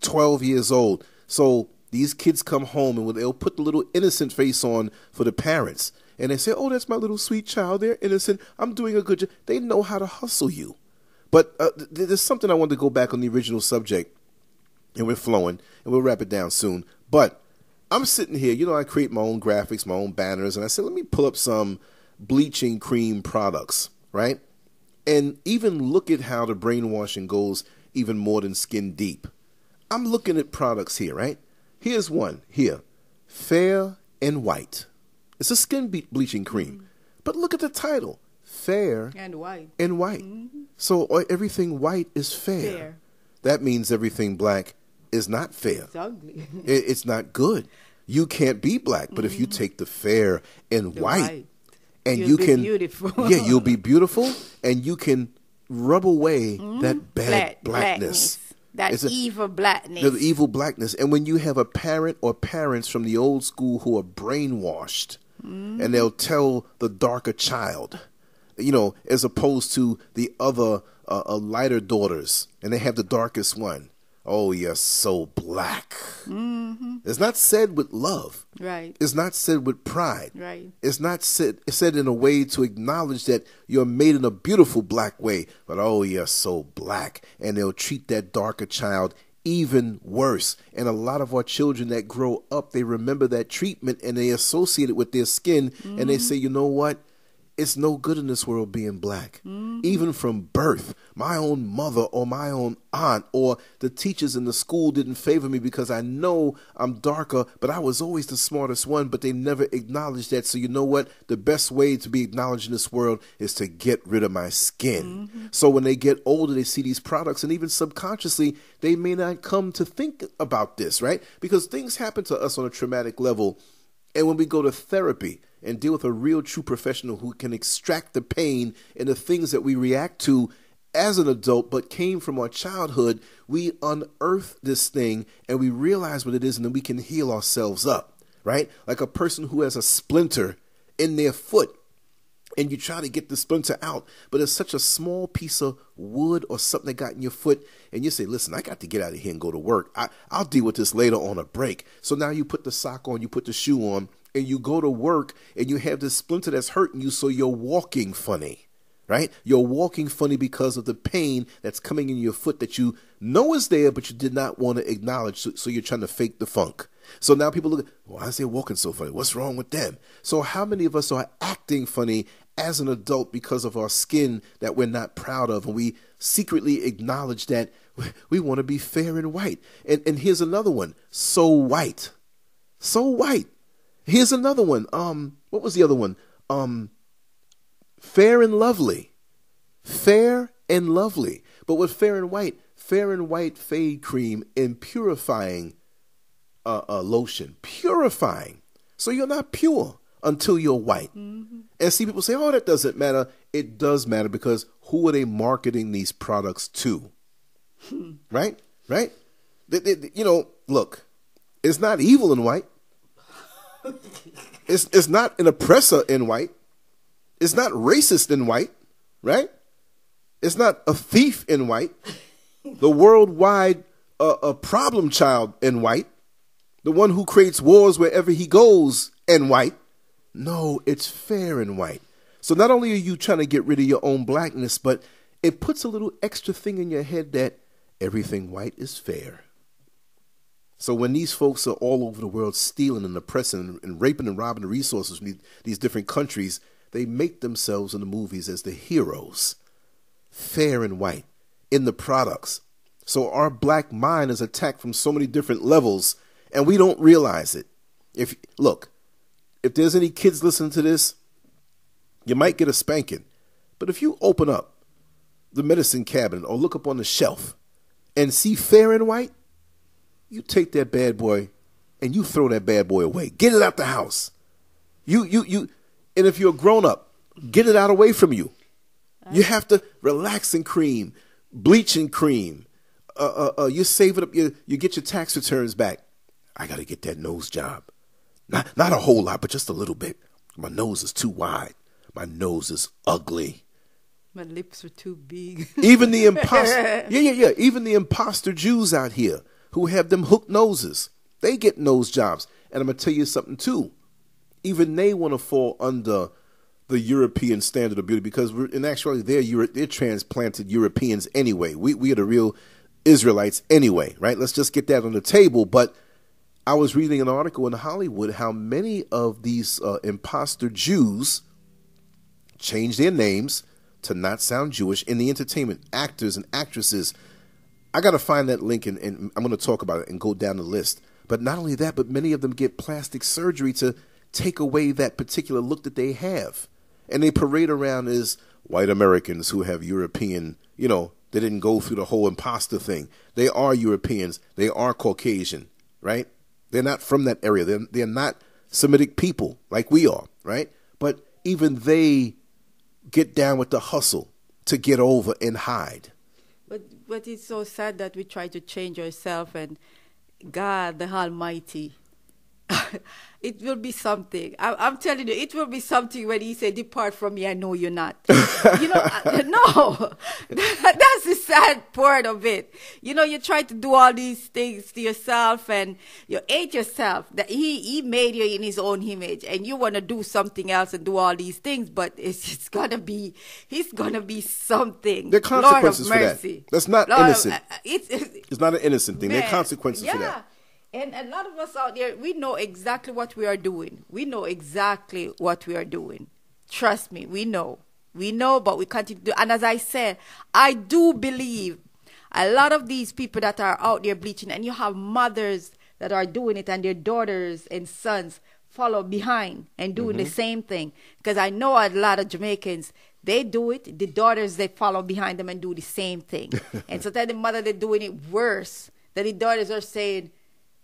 12 years old. So these kids come home and they'll put the little innocent face on for the parents. And they say, oh, that's my little sweet child. They're innocent. I'm doing a good job. They know how to hustle you. But uh, th- there's something I wanted to go back on the original subject, and we're flowing, and we'll wrap it down soon. But I'm sitting here, you know, I create my own graphics, my own banners, and I said, let me pull up some bleaching cream products, right? And even look at how the brainwashing goes even more than skin deep. I'm looking at products here, right? Here's one here Fair and White. It's a skin be- bleaching cream. But look at the title Fair And white. and White. So uh, everything white is fair. Fair. That means everything black is not fair. It's ugly. It, it's not good. You can't be black, but if you take the fair and The white, white. and You'll you be can, beautiful. yeah, you'll be beautiful, and you can rub away that bad Black, blackness. That It's a- evil blackness. the evil blackness. And when you have a parent or parents from the old school who are brainwashed and they'll tell the darker child, you know, as opposed to the other uh, uh, lighter daughters, and they have the darkest one. Oh, you're so black. Mm-hmm. It's not said with love. Right. It's not said with pride. Right. It's not said it's said in a way to acknowledge that you're made in a beautiful black way, but oh, you're so black. And they'll treat that darker child even worse. And a lot of our children that grow up, they remember that treatment and they associate it with their skin and they mm-hmm. say, you know what? It's no good in this world being black. Even from birth, my own mother or my own aunt or the teachers in the school didn't favor me because I know I'm darker, but I was always the smartest one, but they never acknowledged that. So, you know what? The best way to be acknowledged in this world is to get rid of my skin. Mm-hmm. So, when they get older, they see these products, and even subconsciously, they may not come to think about this, right? Because things happen to us on a traumatic level. And when we go to therapy and deal with a real true professional who can extract the pain and the things that we react to as an adult but came from our childhood, we unearth this thing and we realize what it is and then we can heal ourselves up, right? Like a person who has a splinter in their foot and you try to get the splinter out, but it's such a small piece of wood or something that got in your foot, and you say, "Listen, I got to get out of here and go to work. I, I'll deal with this later on a break." So now you put the sock on, you put the shoe on, and you go to work, and you have this splinter that's hurting you, so you're walking funny, right? You're walking funny because of the pain that's coming in your foot that you know is there, but you did not want to acknowledge. So, so you're trying to fake the funk. So now people look why is they walking so funny? What's wrong with them? So how many of us are acting funny as an adult because of our skin that we're not proud of? And we secretly acknowledge that we want to be fair and white. And, and here's another one. So white. So white. Here's another one. Um, what was the other one? Um, fair and lovely. Fair and lovely. But with fair and white, fair and white fade cream and purifying uh, uh, lotion, purifying. So you're not pure until you're white. And see, people say, "Oh, that doesn't matter." It does matter because who are they marketing these products to? right, right. They- they- you know, look, it's not evil in white. It's it's not an oppressor in white. It's not racist in white, right? It's not a thief in white. The worldwide uh, a problem child in white. The one who creates wars wherever he goes in white. No, it's fair in white. So not only are you trying to get rid of your own blackness, but it puts a little extra thing in your head that everything white is fair. So when these folks are all over the world stealing and oppressing and, raping and robbing the resources from these, these different countries, they make themselves in the movies as the heroes, fair and white, in the products. So our black mind is attacked from so many different levels, and we don't realize it. If look, if there's any kids listening to this, you might get a spanking. But if you open up the medicine cabinet or look up on the shelf and see fair and white, you take that bad boy and you throw that bad boy away. Get it out the house. You you you and if you're a grown up, get it out away from you. You have to relaxing cream, bleaching cream. Uh, uh, uh, you save it up. You you get your tax returns back. I got to get that nose job. Not not a whole lot, but just a little bit. My nose is too wide. My nose is ugly. My lips are too big. Even the imposter, yeah, yeah, yeah. Even the imposter Jews out here who have them hooked noses, they get nose jobs. And I'm gonna tell you something too. Even they want to fall under the European standard of beauty because in actuality they're Euro, they're transplanted Europeans anyway. We we are the real Israelites anyway, right? Let's just get that on the table. But I was reading an article in Hollywood how many of these uh, imposter Jews change their names to not sound Jewish in the entertainment, actors and actresses. I got to find that link and, and I'm going to talk about it and go down the list. But not only that, but many of them get plastic surgery to take away that particular look that they have. And they parade around as white Americans who have European, you know, they didn't go through the whole imposter thing. They are Europeans. They are Caucasian, right? They're not from that area. They're, they're not Semitic people like we are, right? But even they get down with the hustle to get over and hide. But but it's so sad that we try to change ourselves and God the Almighty. it will be something. I, am telling you, it will be something when He said, "Depart from me, I know you're not." you know, I, no, that's the sad part of it. You know, you try to do all these things to yourself, and you hate yourself. That He He made you in His own image, and you want to do something else and do all these things, but it's, it's gonna be He's gonna be something. There are consequences Lord of for that. That's not Lord, innocent. uh, it's, it's, it's not an innocent thing. Man, there are consequences yeah. for that. And a lot of us out there, we know exactly what we are doing. We know exactly what we are doing. Trust me, we know. We know, but we continue to do. And as I said, I do believe a lot of these people that are out there bleaching, and you have mothers that are doing it, and their daughters and sons follow behind and doing Mm-hmm. the same thing. Because I know a lot of Jamaicans, they do it. The daughters, they follow behind them and do the same thing. and so then the mother, they're doing it worse. That the daughters are saying,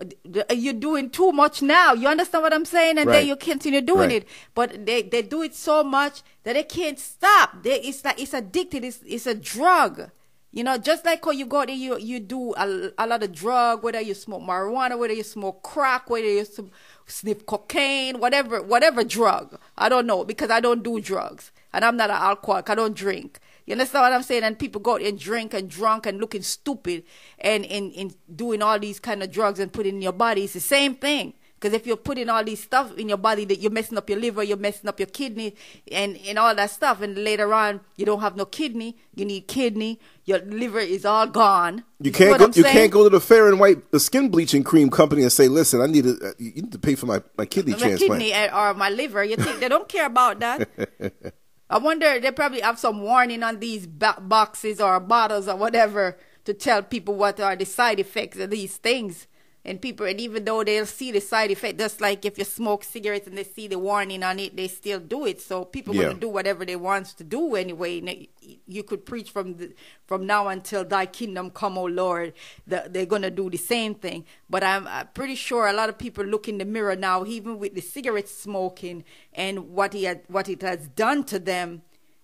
Uh, you're doing too much now. You understand what I'm saying? And Right. then you continue doing Right. it. But they, they do it so much that they can't stop. They, it's like it's addicted. It's, it's a drug. You know, just like how you go there, you you do a, a lot of drug, whether you smoke marijuana, whether you smoke crack, whether you sniff cocaine, whatever whatever drug. I don't know because I don't do drugs and I'm not an alcoholic. I don't drink. You understand what I'm saying? And people go out and drink and drunk and looking stupid and in in doing all these kind of drugs and putting in your body. It's the same thing. Because if you're putting all these stuff in your body, that you're messing up your liver, you're messing up your kidney, and, and all that stuff, and later on you don't have no kidney, you need kidney, your liver is all gone. You can't go. You saying? can't go to the fair and white, the skin bleaching cream company, and say, "Listen, I need to. Uh, you need to pay for my, my kidney my transplant." kidney or my liver. You think they don't care about that? I wonder they probably have some warning on these boxes or bottles or whatever to tell people what are the side effects of these things. And people, and even though they'll see the side effect, just like if you smoke cigarettes and they see the warning on it, they still do it. So people Yeah. gonna do whatever they want to do anyway. You could preach from the, from now until Thy kingdom come, O Lord. The, they're gonna do the same thing. But I'm, uh pretty sure a lot of people look in the mirror now, even with the cigarette smoking and what he had, what it has done to them,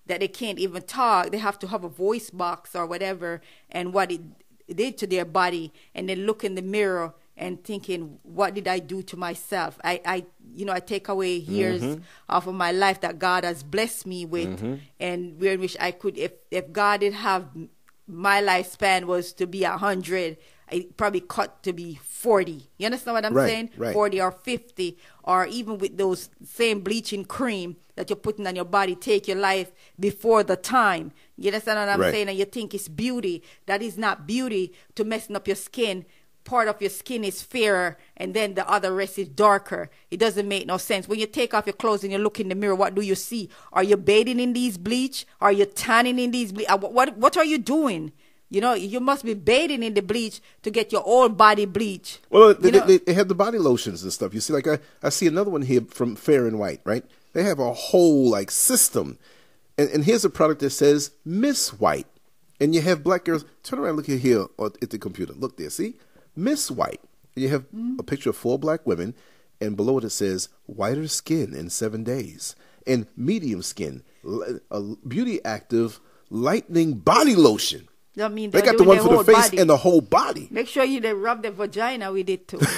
that they can't even talk. They have to have a voice box or whatever, and what it did to their body, and they look in the mirror and thinking, what did I do to myself? I, I you know, I take away mm-hmm. years off of my life that God has blessed me with, mm-hmm. and where which I could, if if God did have my lifespan was to be a hundred, I probably cut to be forty. You understand what I'm Right, saying? right. Forty or fifty, or even with those same bleaching cream that you're putting on your body, take your life before the time. You understand what I'm Right. saying? And you think it's beauty. That is not beauty to messing up your skin. Part of your skin is fairer, and then the other rest is darker. It doesn't make no sense. When you take off your clothes and you look in the mirror, what do you see? Are you bathing in these bleach? Are you tanning in these bleach? Uh, What what are you doing? You know, you must be bathing in the bleach to get your whole body bleach. Well, they, they, they have the body lotions and stuff. You see, like I, I see another one here from Fair and White, right? They have a whole like system, and, and here's a product that says Miss White, and you have black girls. Turn around, look at here or at the computer. Look there, see, Miss White. You have mm-hmm. a picture of four black women, and below it it says whiter skin in seven days, and medium skin, a beauty active lightning body lotion. I mean, They got the one for the face body. and the whole body. Make sure you they rub the vagina with it too.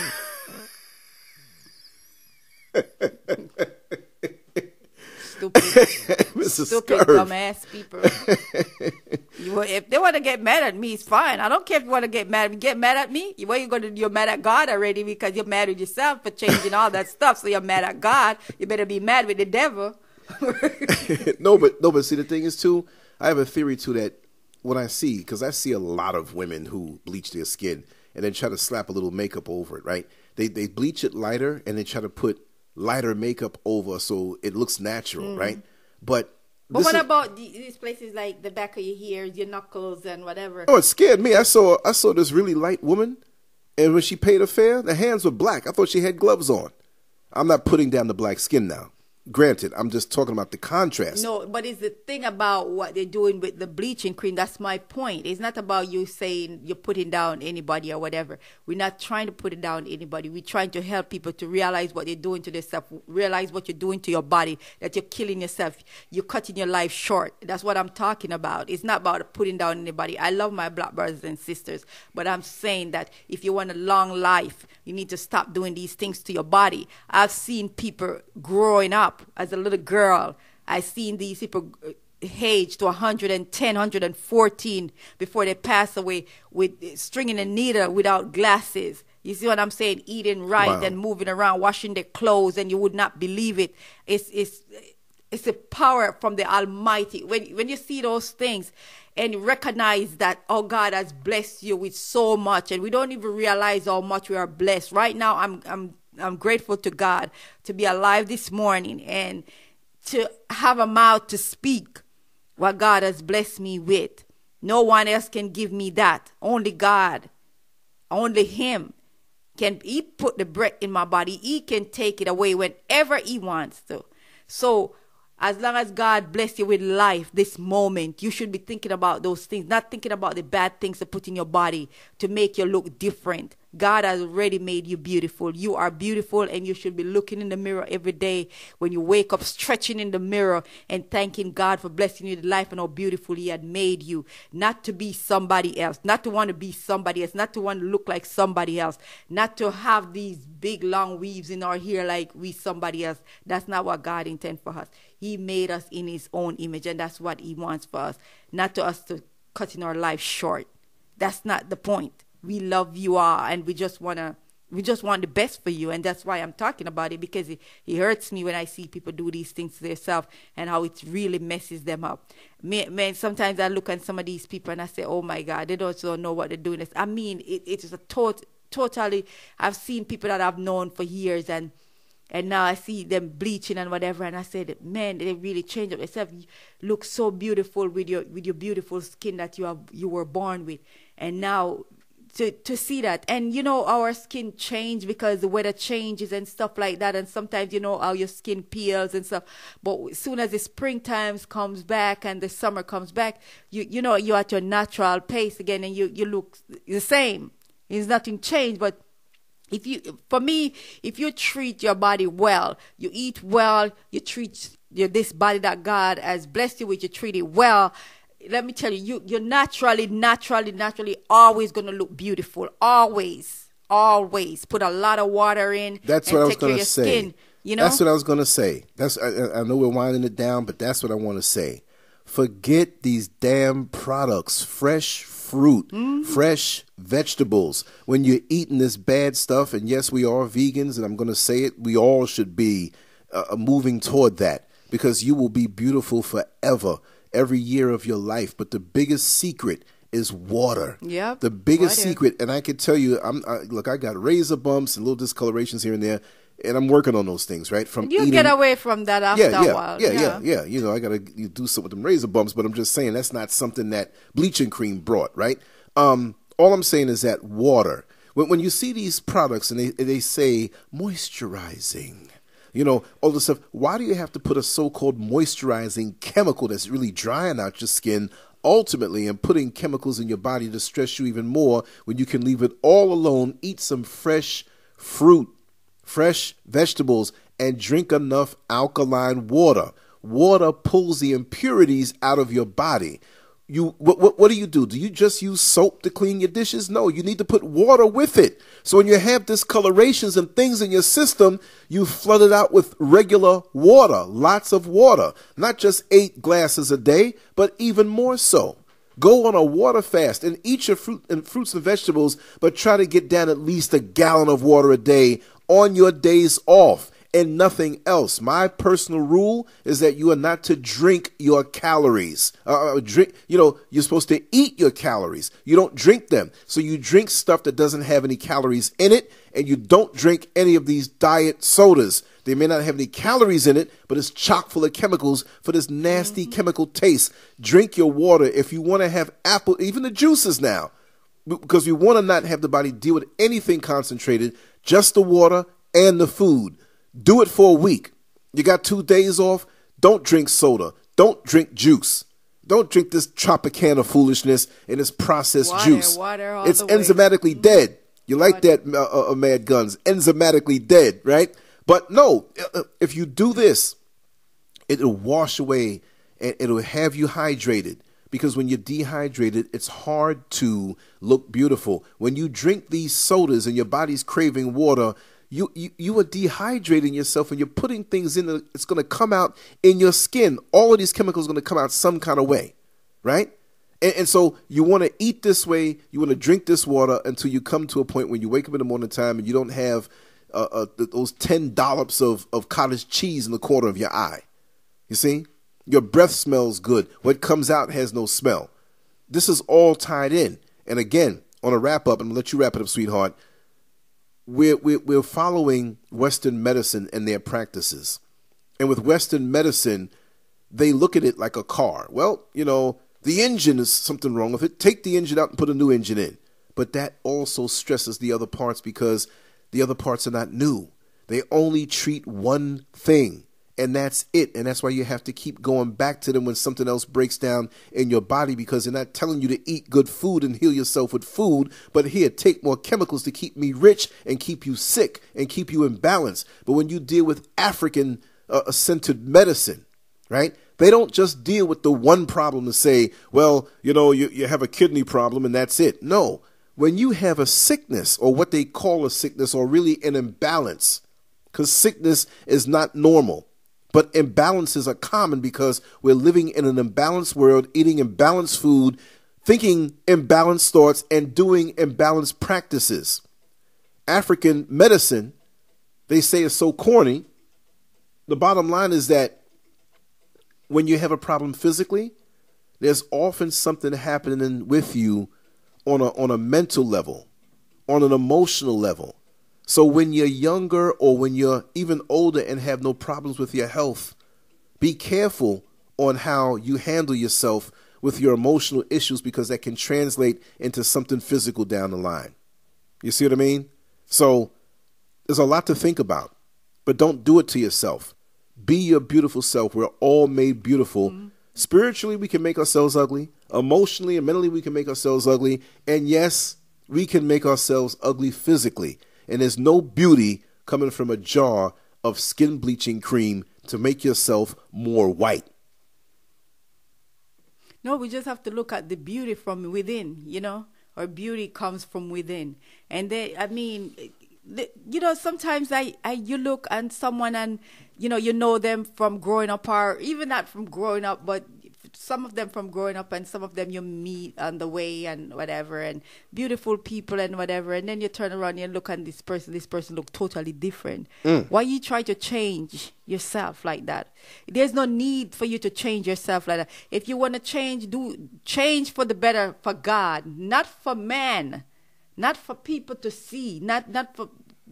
Stupid, Mrs. stupid, Scurv. dumbass people. you, if they want to get mad at me, it's fine. I don't care if you want to get mad. Get mad at me. What you going to? You're mad at God already because you're mad at yourself for changing all that stuff. So you're mad at God. You better be mad with the devil. no, but no, but see, the thing is too. I have a theory too that when I see, because I see a lot of women who bleach their skin and then try to slap a little makeup over it, right? They they bleach it lighter and they try to put lighter makeup over so it looks natural, right? But Mm. But what is- about these places like the back of your ears, your knuckles, and whatever? Oh, it scared me. I saw I saw this really light woman, and when she paid her fare, the hands were black. I thought she had gloves on. I'm not putting down the black skin now. Granted, I'm just talking about the contrast. No, but it's the thing about what they're doing with the bleaching cream. That's my point. It's not about you saying you're putting down anybody or whatever. We're not trying to put it down anybody. We're trying to help people to realize what they're doing to themselves, realize what you're doing to your body, that you're killing yourself, you're cutting your life short. That's what I'm talking about. It's not about putting down anybody. I love my black brothers and sisters, but I'm saying that if you want a long life, you need to stop doing these things to your body. I've seen people growing up as a little girl. I've seen these people uh, age to 110, 114 before they pass away with stringing a needle without glasses. You see what I'm saying? Eating right Wow. and moving around, washing their clothes, and you would not believe it. It's it's it's a power from the Almighty. When when you see those things and recognize that oh God has blessed you with so much, and we don't even realize how much we are blessed. Right now, I'm I'm I'm grateful to God to be alive this morning and to have a mouth to speak what God has blessed me with. No one else can give me that. Only God. Only Him can He put the breath in my body. He can take it away whenever He wants to. So as long as God bless you with life this moment, you should be thinking about those things, not thinking about the bad things to put in your body to make you look different. God has already made you beautiful. You are beautiful, and you should be looking in the mirror every day when you wake up, stretching in the mirror and thanking God for blessing you with life and how beautiful He had made you. Not to be somebody else, not to want to be somebody else, not to want to look like somebody else, not to have these big long weaves in our hair like we somebody else. That's not what God intended for us. He made us in His own image, and that's what He wants for us. Not to us to cutting our life short. That's not the point. We love you all, and we just wanna. We just want the best for you, and that's why I'm talking about it because it, it hurts me when I see people do these things to themselves and how it really messes them up. Man, sometimes I look at some of these people and I say, "Oh my God, they don't, don't know what they're doing." I mean, it, it is a tot- totally. I've seen people that I've known for years, and and now I see them bleaching and whatever, and I said, man, they really changed themselves. You look so beautiful with your with your beautiful skin that you have you were born with, and now to to see that, and you know our skin change because the weather changes and stuff like that, and sometimes you know how your skin peels and stuff. But as soon as the springtime comes back and the summer comes back, you you know you're at your natural pace again, and you you look the same. There's nothing changed, but if you for me if you treat your body well you eat well you treat your this body that god has blessed you with you treat it well let me tell you you you're naturally naturally naturally always going to look beautiful always always put a lot of water in That's what I was going to say. skin, you know That's what I was going to say. That's I- I know we're winding it down, but that's what I want to say. Forget these damn products. Fresh fruit, Mm-hmm. fresh vegetables. When you're eating this bad stuff, and yes, we are vegans, and I'm going to say it, we all should be uh, moving toward that because you will be beautiful forever, every year of your life. But the biggest secret is water. Yep, The biggest water. secret, and I can tell you, I'm I, look, I got razor bumps and little discolorations here and there, and I'm working on those things. Right from you eating, get away from that after yeah, yeah, a while yeah, yeah, yeah. yeah. You know, I gotta you do something with them razor bumps, but I'm just saying that's not something that bleaching cream brought, right? Um, all I'm saying is that water. When when you see these products and they they say moisturizing, you know, all this stuff. Why do you have to put a so-called moisturizing chemical that's really drying out your skin ultimately and putting chemicals in your body to stress you even more when you can leave it all alone, eat some fresh fruit, fresh vegetables, and drink enough alkaline water. Water pulls the impurities out of your body. You what, what what do you do? Do you just use soap to clean your dishes? No, you need to put water with it. So when you have discolorations and things in your system, you flood it out with regular water, lots of water, not just 8 glasses a day, but even more so. Go on a water fast and eat your fruit and fruits and vegetables, but try to get down at least a gallon of water a day on your days off and nothing else. My personal rule is that you are not to drink your calories. Uh, uh, drink, you know, you're supposed to eat your calories. You don't drink them. So you drink stuff that doesn't have any calories in it, and you don't drink any of these diet sodas. They may not have any calories in it, but it's chock full of chemicals for this nasty mm-hmm. chemical taste. Drink your water. If you want to have apple, even the juices now, because we want to not have the body deal with anything concentrated, just the water and the food. Do it for a week. You got two days off. Don't drink soda. Don't drink juice. Don't drink this Tropicana foolishness and this processed water, juice. Water it's enzymatically dead. You like water. that, uh, uh, Mad Guns? Enzymatically dead, right? But no, uh, uh, if you do this, it'll wash away and it'll have you hydrated. Because when you're dehydrated, it's hard to look beautiful. When you drink these sodas and your body's craving water, you, you, you are dehydrating yourself and you're putting things in it's going to come out in your skin. All of these chemicals are going to come out some kind of way, right? And, and so you want to eat this way, you want to drink this water until you come to a point when you wake up in the morning time and you don't have uh, uh, those 10 dollops of, of cottage cheese in the corner of your eye. You see? Your breath smells good. What comes out has no smell. This is all tied in. And again, on a wrap up, I'm going to let you wrap it up, sweetheart we're, we're, we're following Western medicine and their practices. And with Western medicine, they look at it like a car. Well, you know, the engine is something wrong with it. Take the engine out and put a new engine in. But that also stresses the other parts because the other parts are not new. They only treat one thing and that's it. And that's why you have to keep going back to them when something else breaks down in your body because they're not telling you to eat good food and heal yourself with food, but here, take more chemicals to keep me rich and keep you sick and keep you in balance. But when you deal with African uh, centered medicine, right? They don't just deal with the one problem and say, well, you know, you, you have a kidney problem and that's it. No. When you have a sickness or what they call a sickness or really an imbalance, because sickness is not normal but imbalances are common because we're living in an imbalanced world, eating imbalanced food, thinking imbalanced thoughts, and doing imbalanced practices. African medicine, they say, is so corny. The bottom line is that when you have a problem physically, there's often something happening with you on a, on a mental level, on an emotional level so when you're younger or when you're even older and have no problems with your health, be careful on how you handle yourself with your emotional issues because that can translate into something physical down the line. You see what I mean? So there's a lot to think about, but don't do it to yourself. Be your beautiful self. We're all made beautiful. Mm-hmm. Spiritually, we can make ourselves ugly. Emotionally and mentally, we can make ourselves ugly. And yes, we can make ourselves ugly physically. And there's no beauty coming from a jar of skin bleaching cream to make yourself more white. No, we just have to look at the beauty from within, you know? Our beauty comes from within. And they, I mean, you know, sometimes I, I, you look and someone and, you know, you know them from growing up or even not from growing up, but some of them from growing up and some of them you meet on the way and whatever and beautiful people and whatever. And then you turn around and look at this person this person look totally different. Mm. why you try to change yourself like that? There's no need for you to change yourself like that. If you want to change do change for the better for god not for man not for people to see not not for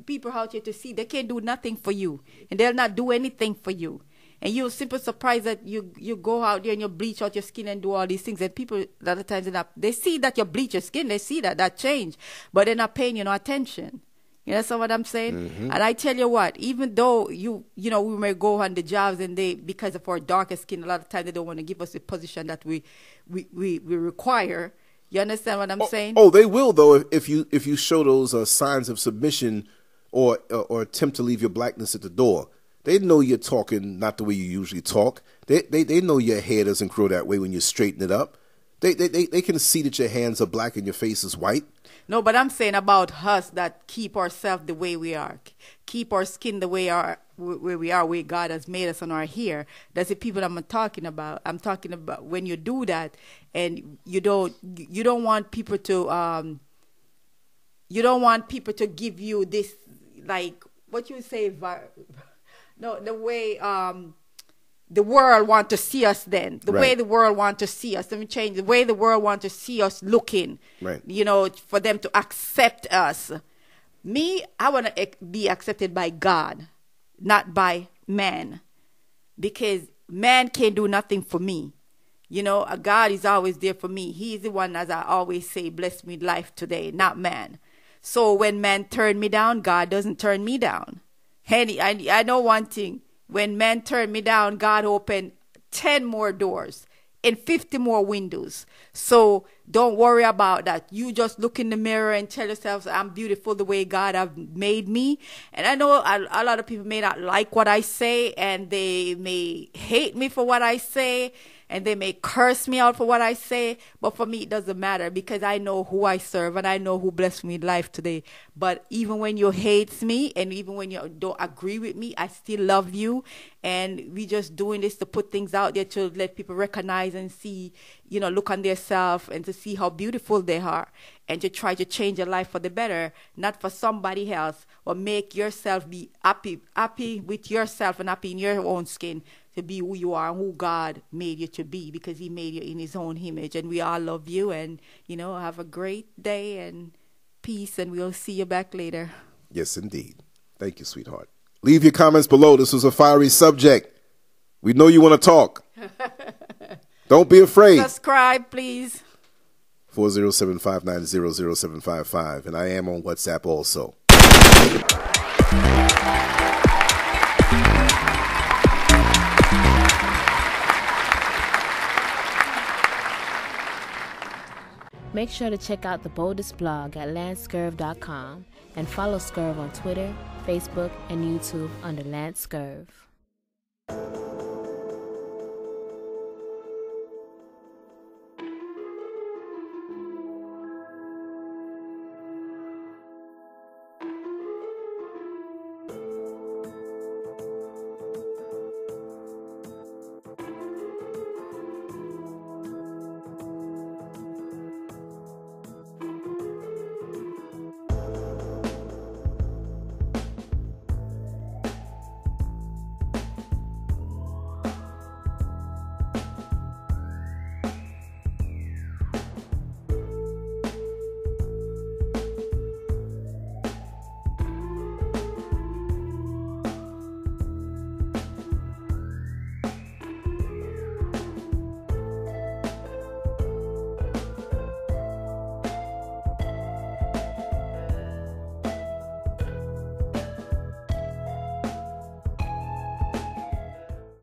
people out here to see. They can't do nothing for you and they'll not do anything for you and you're simply surprised that you you go out there and you bleach out your skin and do all these things and people a lot of times they they see that you bleach your skin they see that that change but they're not paying you no attention You know what I'm saying? Mm-hmm. And I tell you what, even though you you know we may go on the jobs and they because of our darker skin, a lot of times they don't want to give us the position that we we we, we require. You understand what I'm saying? Oh, they will though if, if you if you show those uh, signs of submission or uh, or attempt to leave your blackness at the door. They know you're talking not the way you usually talk. They they they know your hair doesn't grow that way when you straighten it up. They they they, they can see that your hands are black and your face is white. No, but I'm saying about us that keep ourselves the way we are, keep our skin the way our where we are, where God has made us and our hair. That's the people I'm talking about. I'm talking about when you do that, and you don't you don't want people to um you don't want people to give you this like what you say vi- no the way um the world want to see us then the way the world want to see us let me change the way the world want to see us looking Right. you know for them to accept us me i want to be accepted by god not by man because man can't do nothing for me. You know, God is always there for me. He's the one, as I always say, bless me with life today, not man. So when man turn me down, God doesn't turn me down. Henny, I, I know one thing. When men turned me down, God opened 10 more doors and 50 more windows. So don't worry about that. You just look in the mirror and tell yourself, I'm beautiful the way God have made me. And I know a, a lot of people may not like what I say and they may hate me for what I say and they may curse me out for what I say, but for me it doesn't matter because I know who I serve and I know who blessed me with life today. But even when you hate me and even when you don't agree with me, I still love you. And we just doing this to put things out there to let people recognize and see, you know, look on themselves and to see how beautiful they are and to try to change your life for the better, not for somebody else, or make yourself be happy, happy with yourself and happy in your own skin to be who you are and who God made you to be because He made you in His own image. And we all love you and, you know, have a great day and peace. And we'll see you back later. Yes, indeed. Thank you, sweetheart. Leave your comments below. This was a fiery subject. We know you want to talk. Don't be afraid. Subscribe, please. 407-590-0755. And I am on WhatsApp also. Make sure to check out the boldest blog at lancescurv.com and follow Scurv on Twitter, Facebook, and YouTube under Lance Scurv.